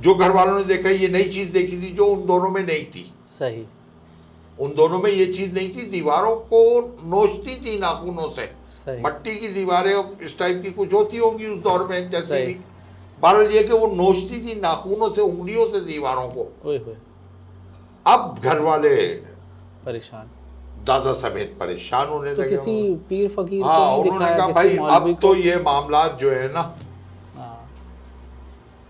जो घर वालों ने देखा ये नई चीज़ देखी थी जो उन दोनों में नहीं थी। सही। उन दोनों में ये चीज़ नहीं थी दीवारों को नोचती थी नाखूनों से। मट्टी की दीवारें इस टाइप की कुछ होती होंगी उस दौर में जैसे भी। बहरहाल ये कि वो नोचती थी नाखूनों से उंगलियों से दीवारों को। अब घर वाले परेशान। दादा समेत परेशान होने तो लगे किसी पीर फकीर हाँ उन्होंने कहा भाई अब तो ये मामला जो है ना हाँ,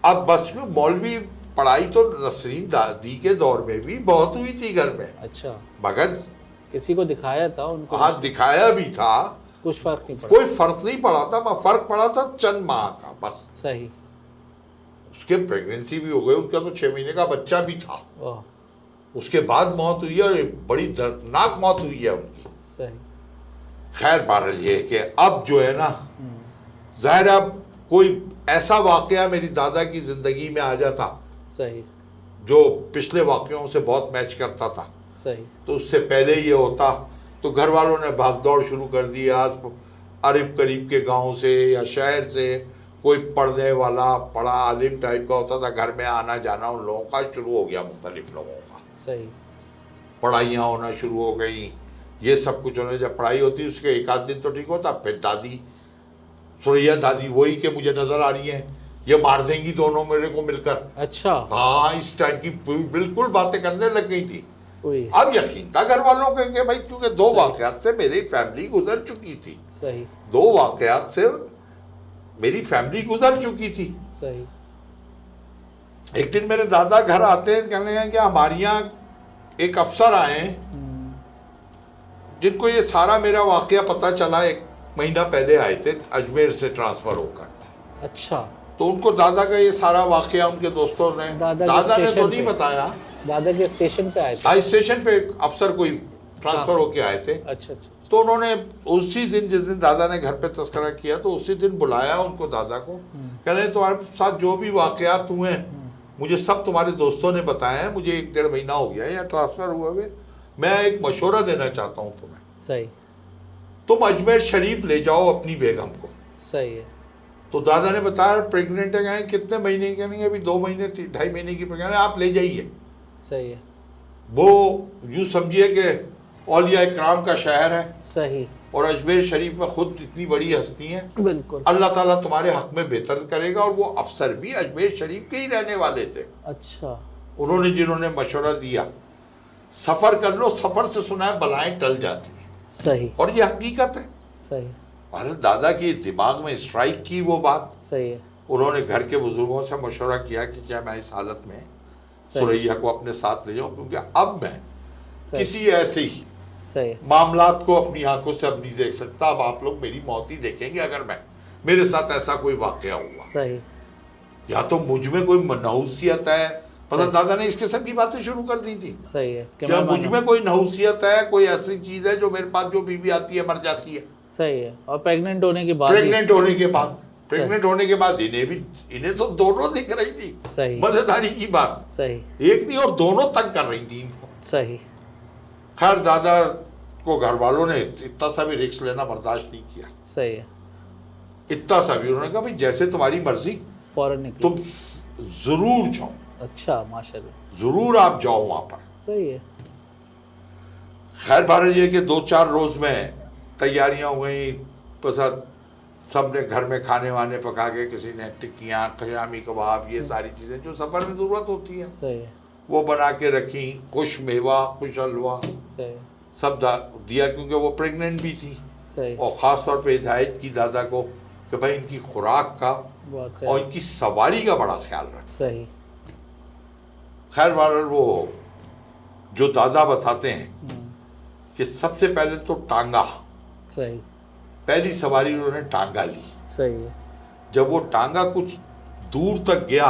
अब बस में मौलवी पढ़ाई तो नसरीन दादी के दौर में भी बहुत हुई थी घर में। अच्छा। मगर किसी को दिखाया था उनको? हाथ दिखाया भी था। कुछ फ़र्क नहीं पड़ा? कोई फ़र्क नहीं पड़ा था मैं फ़र्क पड़ा था चंद माह का बस। सही। उसके प्रेगनेंसी भी हो गई उनका तो छह महीने का बच्चा भी था। उसके बाद मौत हुई है और बड़ी दर्दनाक मौत हुई है उनकी। सही। खैर बहरहाल ये कि अब जो है ना हम्म, ज़ाहिर अब कोई ऐसा वाकया मेरी दादा की ज़िंदगी में आ जाता सही। जो पिछले वाक्यों से बहुत मैच करता था। सही। तो उससे पहले ये होता तो घर वालों ने भागदौड़ शुरू कर दी आस अरीब करीब के गाँव से या शहर से। कोई पढ़ने वाला पढ़ा आलिम टाइप का होता था घर में आना जाना उन लोगों का शुरू हो गया मुख्तलिफ़ लोगों का। सही। पढ़ाइयाँ होना शुरू हो गई। ये सब कुछ होने जब पढ़ाई होती उसके एक आध दिन तो ठीक होता फिर दादी सुरैया दादी वही के मुझे नज़र आ रही है। ये मार देंगी दोनों मेरे को मिलकर। अच्छा। हाँ इस टाइप की बिल्कुल बातें करने लग गई थी। अब यकीन था घर वालों के कि भाई क्योंकि दो वाकयात से मेरी फैमिली गुजर चुकी थी। सही। दो वाकयात से मेरी फैमिली गुजर चुकी थी। सही। एक दिन मेरे दादा घर आते हैं कहने लगे कि हमारे यहाँ एक अफसर आए हम्म, जिनको ये सारा मेरा वाकया पता चला एक महीना पहले आए थे अजमेर से ट्रांसफ़र होकर। अच्छा। तो उनको दादा का ये सारा वाकया उनके दोस्तों ने दादा दादा ने तो नहीं बताया। दादा के स्टेशन पे आए थे। हाई स्टेशन पे अफसर कोई ट्रांसफ़र होके आए थे। अच्छा अच्छा तो उन्होंने उसी दिन जिस दिन दादा ने घर पे तस्करा किया तो उसी दिन बुलाया उनको दादा को। कह रहे तुम्हारे साथ जो भी वाकयात हुए हैं मुझे सब तुम्हारे दोस्तों ने बताया है। मुझे एक डेढ़ महीना हो गया है या ट्रांसफ़र हुए हुए मैं एक मशवरा देना चाहता हूँ तुम्हें। सही। तुम अजमेर शरीफ ले जाओ अपनी बेगम को। सही है। तो दादा ने बताया प्रेग्नेंट है कहें कितने महीने की नहीं अभी दो महीने ढाई महीने की प्रेग्नेंट है आप ले जाइए। सही है। वो यूँ समझिए कि औलिया इकराम का शहर है। सही। और अजमेर शरीफ में खुद इतनी बड़ी हस्ती हैं। बिल्कुल। अल्लाह ताला तुम्हारे हक में बेहतर करेगा और वो अफसर भी अजमेर शरीफ के ही रहने वाले थे। अच्छा। उन्होंने जिन्होंने मशवरा दिया सफ़र कर लो सफ़र से सुना है बलाएँ टल जाती हैं। सही। और ये हकीकत है। सही। भारत दादा की दिमाग में स्ट्राइक की वो बात। सही है। उन्होंने घर के बुज़ुर्गों से मशवरा किया कि क्या मैं इस हालत में सुरैया को अपने साथ ले जाऊँ क्योंकि अब मैं किसी ऐसे ही मामलात को अपनी आँखों से अब नहीं देख सकता। अब आप लोग मेरी मौत ही देखेंगे अगर मैं मेरे साथ ऐसा कोई वाकया हुआ। सही। या तो मुझमें कोई नहुसियत है। मतलब दादा ने इस किस्म की बातें शुरू कर दी थी। सही है। क्या मुझमें कोई नहूसियत है कोई ऐसी चीज़ है जो मेरे पास जो बीवी आती है मर जाती है। सही है। और प्रेग्नेंट होने के बाद प्रेग्नेंट होने के बाद प्रेग्नेंट होने के बाद इन्हें भी इन्हें तो दोनों दिख रही थी। सही। मजेदारी की बात। सही। एक नहीं और दोनों तंग कर रही थी इनको। सही। खैर दादा को घर वालों ने इतना सा भी रिक्स लेना बर्दाश्त नहीं किया। सही है। इतना सा भी उन्होंने कहा भाई जैसे तुम्हारी मर्ज़ी फ़ौरन निकले। तुम ज़रूर जाओ। अच्छा माशाल्लाह। ज़रूर आप जाओ वहाँ पर। सही है। खैर बारह ये कि दो चार रोज में तैयारियाँ हो गई प्रसाद सबने घर में खाने वाने पका के किसी ने टिक्कियाँ खयामी कबाब ये सारी चीज़ें जो सफ़र में ज़रूरत होती है। सही वो बना के रखी खुश मेवा खुश हलवा। सब दिया क्योंकि वो प्रेग्नेंट भी थी। सही और ख़ास तौर पे हिदायत की दादा को कि भाई इनकी खुराक का और इनकी सवारी का बड़ा ख्याल रख। सही खैर बहरहाल वो जो दादा बताते हैं हम्म, कि सबसे पहले तो टांगा। सही। पहली सवारी उन्होंने टांगा ली। सही जब वो टांगा कुछ दूर तक गया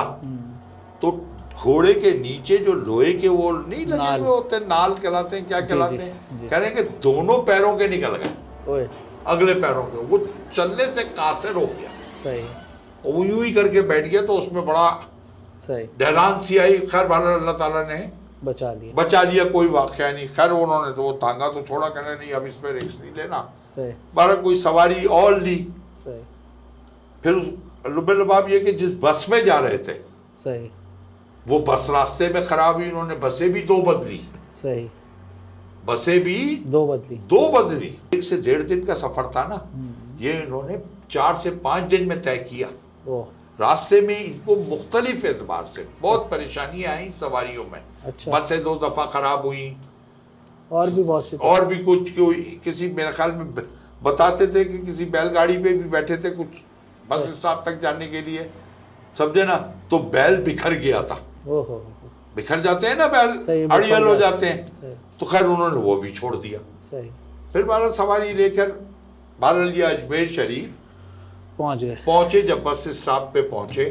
तो घोड़े के नीचे जो लोहे के वो नहीं लगे नाल। हुए होते नाल कहलाते हैं क्या कहलाते हैं? कह रहे हैं कि दोनों पैरों के निकल गए। अगले पैरों के वो चलने से कासिर हो गया। सही। और वो यूँ ही करके बैठ गया तो उसमें बड़ा सही। ढलान सी आई। खैर भाला अल्लाह ताला ने बचा लिया। बचा लिया कोई वाक़या नहीं। खैर उन्होंने तो वो टांगा तो छोड़ा कहने नहीं अब इस पर रिक्स नहीं लेना। बारह कोई सवारी और ली। सही। फिर लुबे लबाब ये कि जिस बस में जा रहे थे सही। वो बस रास्ते में खराब हुई उन्होंने बसें भी दो बदली। सही। बसें भी दो बदली। दो बदली। एक से डेढ़ दिन का सफ़र था ना। हम्म, ये इन्होंने चार से पाँच दिन में तय किया। रास्ते में इनको मुख्तलिफ़ एतबार से बहुत परेशानियाँ आई सवारियों में। अच्छा। बसें दो दफ़ा खराब हुई। और भी बहुत सी और भी कुछ कोई किसी मेरे ख्याल में बताते थे कि किसी बैलगाड़ी पे भी बैठे थे कुछ बस। स्टॉप तक जाने के लिए। समझे ना? तो बैल बिखर गया था। ओहो। बिखर जाते हैं ना बैल? अड़ियल हो जाते हैं। तो खैर उन्होंने वो भी छोड़ दिया। सही। फिर बारह सवारी लेकर बहरहाल ये अजमेर शरीफ पहुँच गए। पहुँचे जब बस स्टॉप पे पहुँचे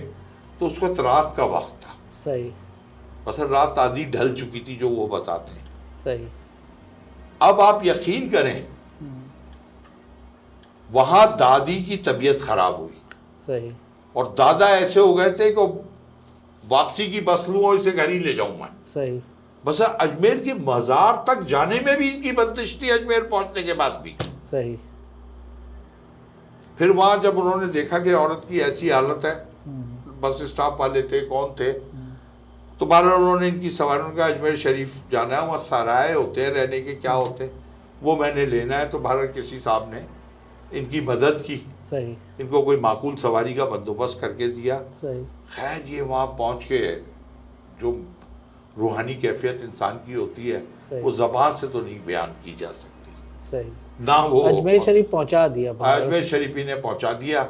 तो उस वक्त रात का वक्त था। सही। असल रात आधी ढल चुकी थी जो वो बताते हैं। सही। अब आप यकीन करें वहाँ दादी की तबीयत खराब हुई। सही। और दादा ऐसे हो गए थे कि वापसी की बस लूँ और इसे घर ही ले जाऊँ मैं। सही। बस अजमेर के मज़ार तक जाने में भी इनकी बंदिश थी अजमेर पहुँचने के बाद भी। सही। फिर वहाँ जब उन्होंने देखा कि औरत की ऐसी हालत है हम्म, बस स्टाफ वाले थे कौन थे? तो बहरहाल उन्होंने इनकी सवारियों का अजमेर शरीफ जाना है वहाँ सराय होते हैं रहने के क्या होते हैं? वो मैंने लेना है तो बहरहाल किसी साहब ने इनकी मदद की। सही। इनको कोई माकूल सवारी का बंदोबस्त करके दिया। सही। खैर ये वहाँ पहुँच के जो रूहानी कैफियत इंसान की होती है। वो जबान से तो नहीं बयान की जा सकती। सही। ना वो अजमेर शरीफ पहुँचा दिया अजमेर शरीफी ने पहुँचा दिया।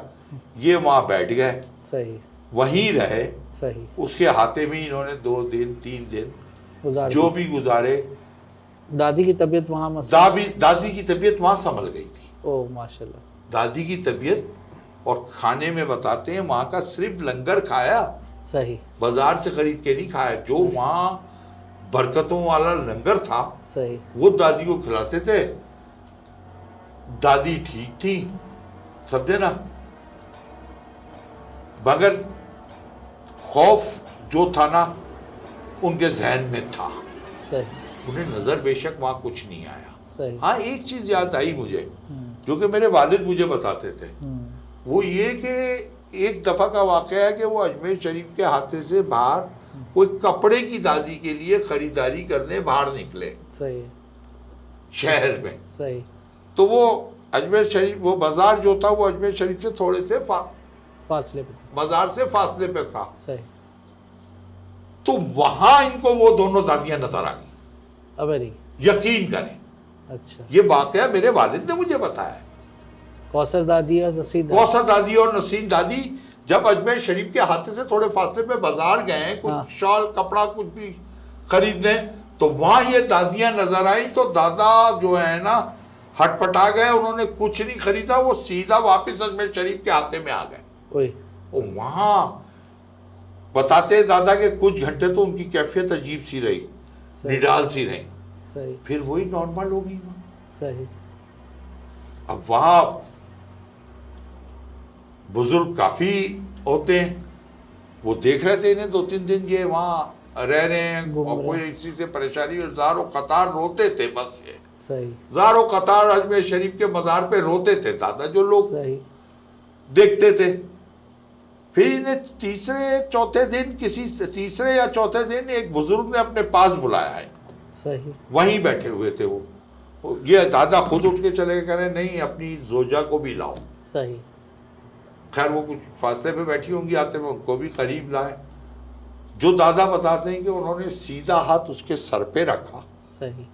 ये वहाँ बैठ गए। सही। वहीं रहे सही। उसके हाथे में इन्होंने दो दिन तीन दिन जो भी गुजारे दादी की तबीयत वहाँ दादी दादी की तबीयत वहाँ संभल गई थी। ओ माशाल्लाह। दादी की तबीयत और खाने में बताते हैं वहाँ का सिर्फ़ लंगर खाया सही। बाज़ार से खरीद के नहीं खाया जो वहाँ बरकतों वाला लंगर था सही। वो दादी को खिलाते थे। दादी ठीक थी समझे ना? मगर खौफ जो था ना उनके जहन में था। सही। उन्हें नज़र बेशक वहाँ कुछ नहीं आया। सही। हाँ एक चीज़ याद आई मुझे हम्म, जो कि मेरे वालिद मुझे बताते थे। हम्म, वो ये कि एक दफ़ा का वाकया है कि वो अजमेर शरीफ के हाथे से बाहर कोई कपड़े की दादी के लिए खरीदारी करने बाहर निकले। सही। शहर में। सही। तो वो अजमेर शरीफ वो बाज़ार जो था वो अजमेर शरीफ से थोड़े से फासले पे बाज़ार से फासले पे था। सही। तो वहाँ इनको वो दोनों दादियाँ नज़र आ गई। अबेरी यकीन करें। अच्छा। ये वाकया मेरे वालिद ने मुझे बताया। कौसर दादी और दादी। कौसर दादी और नसीन दादी जब अजमेर शरीफ के हाथे से थोड़े फासले पे बाज़ार गए कुछ हाँ। शॉल कपड़ा कुछ भी खरीदने तो वहाँ ये दादियाँ नज़र आई तो दादा जो है ना हटपटा गए उन्होंने कुछ नहीं खरीदा वो सीधा वापस अजमेर शरीफ के हाथे में आ गए। वहाँ बताते दादा के कुछ घंटे तो उनकी कैफियत अजीब सी रही निडाल सी रही। सही। फिर वही नॉर्मल हो गई सही। अब वहाँ बुज़ुर्ग काफ़ी होते हैं वो देख रहे थे इन्हें दो तीन दिन ये वहाँ रह रहे हैं और कोई इसी से परेशानी और जारो कतार रोते थे बस ये। सही। जारो कतार अजमेर शरीफ के मज़ार पे रोते थे दादा जो लोग देखते थे। फिर इन्हें तीसरे चौथे दिन किसी तीसरे या चौथे दिन एक बुज़ुर्ग ने अपने पास बुलाया है। सही। वहीं बैठे हुए थे वो। ये दादा खुद उठ के चले गए कह रहे नहीं अपनी जोजा को भी लाओ। सही। खैर वो कुछ फासले पे बैठी होंगी आते में उनको भी करीब लाए। जो दादा बताते हैं कि उन्होंने सीधा हाथ उसके सर पे रखा सही।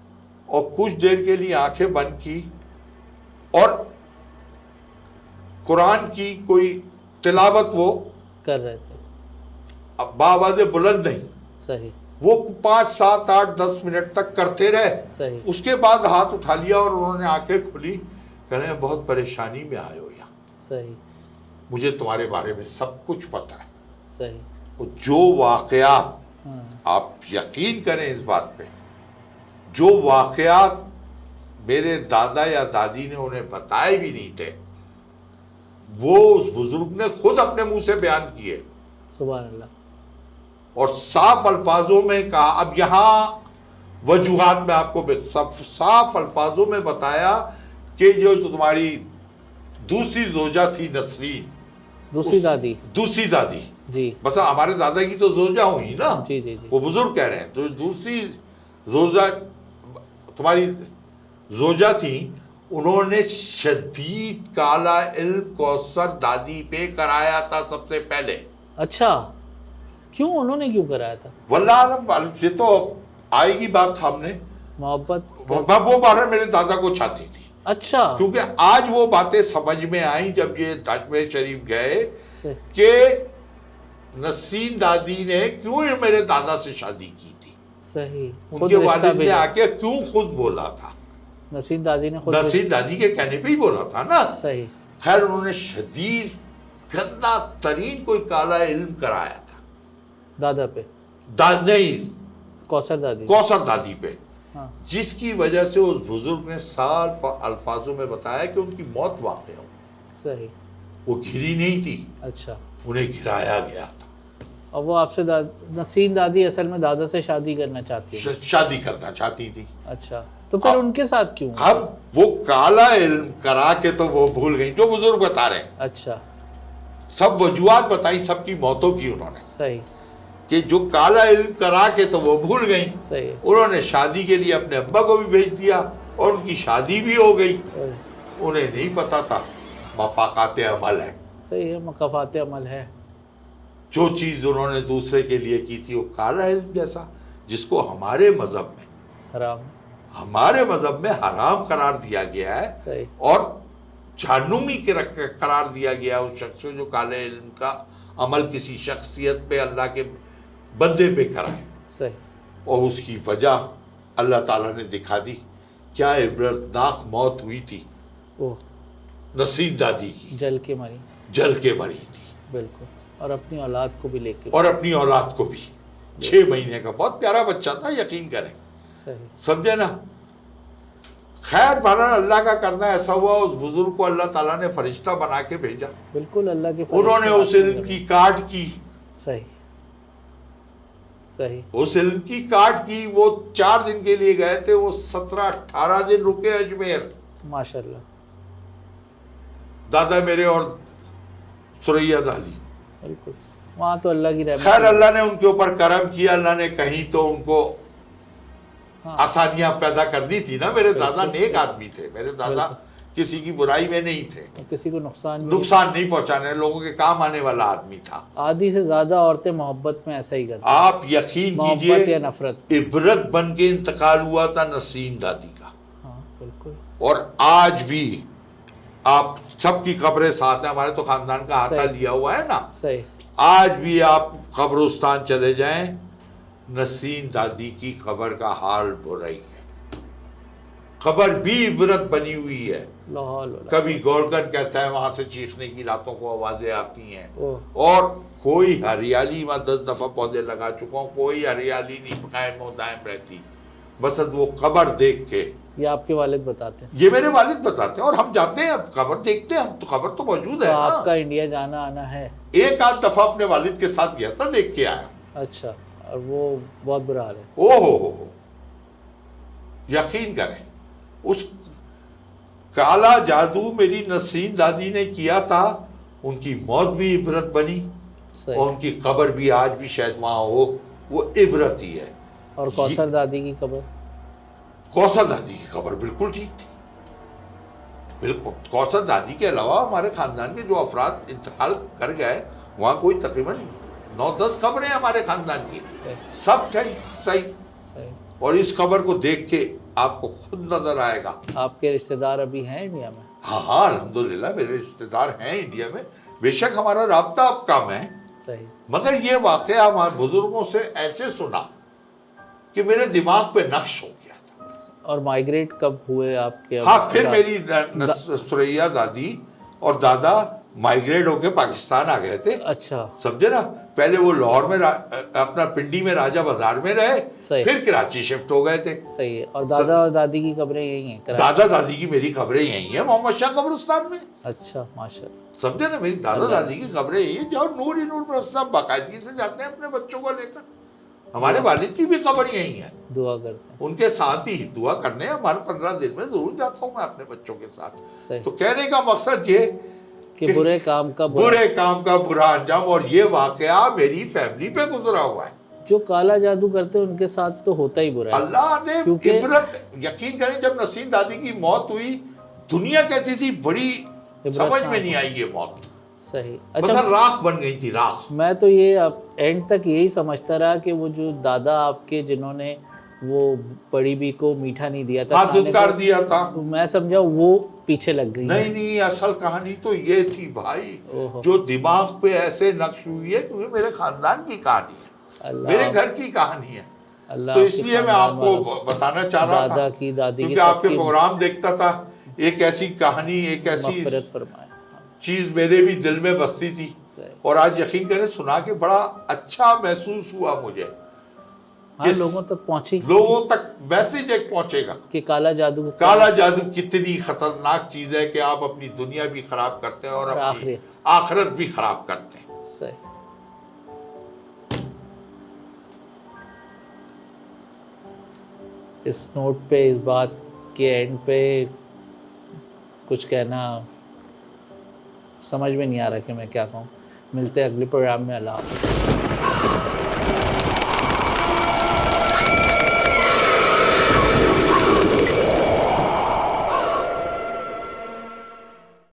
और कुछ देर के लिए आँखें बंद की और कुरान की कोई तिलावत वो कर रहे थे। अब बाबाज बुलंद नहीं। सही। वो पाँच सात आठ दस मिनट तक करते रहे। सही। उसके बाद हाथ उठा लिया और उन्होंने आँखें खुली। कह रहे बहुत परेशानी में आए हो यहाँ। सही। मुझे तुम्हारे बारे में सब कुछ पता है। सही। और जो वाकयात हाँ आप यकीन करें इस बात पे जो वाकयात मेरे दादा या दादी ने उन्हें बताए भी नहीं थे वो उस बुज़ुर्ग ने खुद अपने मुँह से बयान किए। सुबह अल्लाह और साफ़ अल्फाजों में कहा अब यहाँ वजूहात में आपको साफ़ अल्फाजों में बताया कि जो तुम्हारी दूसरी जोजा थी नसरीन दूसरी दादी। दूसरी दादी। जी। बस हमारे दादा की तो जोजा हुई ना? जी जी जी। वो बुज़ुर्ग कह रहे हैं। तो दूसरी जोजा तुम्हारी जोजा थी उन्होंने शदीद काला इल्म कौसर दादी पे कराया था सबसे पहले। अच्छा क्यों उन्होंने क्यों कराया था? वल्लाह आलम वाल- ये तो आएगी बात सामने। मोहब्बत वो बारह मेरे दादा को चाहती थी। अच्छा। क्योंकि आज वो बातें समझ में आई जब ये अजमेर शरीफ गए कि नसीन दादी ने क्यों ये मेरे दादा से शादी की थी? सही। उनके वालिद ने आके क्यों खुद बोला था? नसीम दादी ने खुद नसीन दादी के कहने पे ही बोला था ना। सही। खैर उन्होंने शदीद गंदा तरीन कोई काला इल्म कराया था। दादा पे। दा नहीं। कौसर दादी कौसर दादी पे। हाँ। जिसकी वजह से उस बुज़ुर्ग ने साल अल्फाजों में बताया कि उनकी मौत वाक़ हो। सही। वो घिरी नहीं थी। अच्छा। उन्हें घिराया गया था। और वो आपसे दा, नसीम दादी असल में दादा से शादी करना चाहती श- शादी करना चाहती थी। अच्छा। तो फिर उनके साथ क्यों? अब वो काला इल्म करा के तो वो भूल गई जो बुज़ुर्ग बता रहे हैं। अच्छा। सब वजुआत बताई सबकी मौतों की उन्होंने। सही। कि जो काला इल्म करा के तो वो भूल गई। सही। उन्होंने शादी के लिए अपने अब्बा को भी भेज दिया और उनकी शादी भी हो गई। उन्हें नहीं पता था मफाकात अमल है। सही है मकाफात अमल है। जो चीज़ उन्होंने दूसरे के लिए की थी वो काला इल्म जैसा जिसको हमारे मज़हब में हराम। हमारे मज़हब में हराम करार दिया गया है और जानूमी के रख करार दिया गया उस शख्स को जो काले इल्म का अमल किसी शख्सियत पे अल्लाह के बंदे पे कराए सही। और उसकी वजह अल्लाह ताला ने दिखा दी क्या इबरतनाक मौत हुई थी? नसीब दादी की। जल के मरी। जल के मरी थी। बिल्कुल। और अपनी औलाद को भी लेके। और अपनी औलाद को भी। छह महीने का बहुत प्यारा बच्चा था यकीन करें। समझे ना? खैर बहरहाल अल्लाह का करना ऐसा हुआ उस बुज़ुर्ग को अल्लाह ताला ने फरिश्ता बना के भेजा। बिल्कुल अल्लाह के उन्होंने उस इल्म की काट की। सही। सही। उस इल्म की काट की वो चार दिन के लिए गए थे वो सत्रह अठारह दिन रुके अजमेर। माशाल्लाह। दादा मेरे और सुरैया दादी। बिल्कुल। वहाँ तो अल्लाह की रहमत खैर अल्लाह ने उनके ऊपर करम किया अल्लाह ने कहीं तो उनको हाँ। आसानियाँ पैदा कर दी थी ना मेरे दादा नेक आदमी थे। मेरे दादा किसी की बुराई में नहीं थे। किसी को नुकसान नुकसान नहीं पहुँचाने लोगों के काम आने वाला आदमी था। आधी से ज़्यादा औरतें मोहब्बत में ऐसा ही करती आप यकीन या कीजिए नफरत। इबरत बन के इंतकाल हुआ था नसीम दादी का। हाँ बिल्कुल। और आज भी आप सबकी कब्रें साथ हैं हमारे तो खानदान का हाथा लिया हुआ है ना। सही। आज भी आप कब्रिस्तान चले जाएँ नसीन दादी की कब्र का हाल बुराई है। कब्र भी इबरत बनी हुई है। कभी गौरकन कहता है वहाँ से चीखने की रातों को आवाज़ें आती हैं। और कोई हरियाली मैं दस दफ़ा पौधे लगा चुका हूँ कोई हरियाली नहीं कायम दायम रहती बस वो कब्र देख के। ये आपके वालिद बताते हैं। ये मेरे वालिद बताते हैं और हम जाते हैं कब्र देखते हैं हम तो खबर तो मौजूद तो है आपका इंडिया जाना आना है। एक आध दफ़ा अपने वालिद के साथ गया था देख के आया। अच्छा। और वो बहुत बुरा हाल है। ओ हो हो यकीन करें उस काला जादू मेरी नसीन दादी ने किया था उनकी मौत भी इबरत बनी और उनकी कब्र भी आज भी शायद वहाँ हो वो इबरत ही है। और कौसर दादी की कब्र? कौसर दादी की खबर बिल्कुल ठीक थी। बिल्कुल कौसर दादी के अलावा हमारे खानदान के जो अफराद इंतकाल कर गए वहाँ कोई तकरीबन नौ दस खबरें हमारे खानदान की। सब सही। सही। और इस खबर को देख के आपको खुद नज़र आएगा। आपके रिश्तेदार अभी हैं इंडिया में? हाँ हाँ अल्हम्दुलिल्लाह मेरे रिश्तेदार हैं इंडिया में। बेशक हमारा रबता अब कम है। सही। मगर ये वाक़ हमारे बुज़ुर्गों से ऐसे सुना कि मेरे दिमाग पे नक्श हो गया था। और माइग्रेट कब हुए आपके हाँ फिर मेरी सुरैया दादी और दादा माइग्रेट होके पाकिस्तान आ गए थे। अच्छा। समझे ना? पहले वो लाहौर में अपना पिंडी में राजा बाज़ार में रहे फिर कराची शिफ्ट हो गए थे। सही है। और दादा और दादी की खबरें यही हैं? दादा दादी की मेरी खबरें यही है मोहम्मद शाह कब्रिस्तान में। अच्छा माशा समझे ना मेरी? दादा दादी की खबरें यही है जाओ नूर ही नूर प्रस्ताव बाकायदगी से जाते हैं अपने बच्चों को लेकर। हमारे वालिद की भी खबर यही है। दुआ करते हैं। उनके साथ ही दुआ करने हमारे पंद्रह दिन में ज़रूर जाता हूँ मैं अपने बच्चों के साथ। तो कहने का मकसद ये कि बुरे काम का बुरा बुरे काम का बुरा अंजाम और ये वाकया मेरी फैमिली पे गुजरा हुआ है। जो काला जादू करते हैं उनके साथ तो होता ही बुरा अल्लाह ने इबरत यकीन करें जब नसीम दादी की मौत हुई दुनिया कहती थी बड़ी समझ में नहीं आई ये मौत। सही। अच्छा राख बन गई थी राख। मैं तो ये अब एंड तक यही समझता रहा कि वो जो दादा आपके जिन्होंने वो बड़ी बी को मीठा नहीं दिया था दुदकार दिया था। मैं समझा वो पीछे लग गई नहीं नहीं असल कहानी तो ये थी भाई जो दिमाग पे ऐसे नक्श हुई है क्योंकि मेरे खानदान की कहानी है। मेरे घर की कहानी है। तो इसलिए मैं आपको बताना चाह रहा था की दादी क्योंकि आपके प्रोग्राम देखता था एक ऐसी कहानी एक ऐसी हाँ, चीज़ मेरे भी दिल में बसती थी। और आज यकीन करें सुना के बड़ा अच्छा महसूस हुआ मुझे। हाँ लोगों तक पहुँचे? लोगों तक मैसेज एक पहुंचेगा। कि काला जादू काला जादू कितनी खतरनाक चीज़ है कि आप अपनी दुनिया भी खराब करते हैं और आखिरत। आखिरत भी खराब करते हैं। सही। इस नोट पे इस बात के एंड पे कुछ कहना समझ में नहीं आ रहा कि मैं क्या कहूँ। मिलते हैं अगले प्रोग्राम में अल्लाह हाफिज़।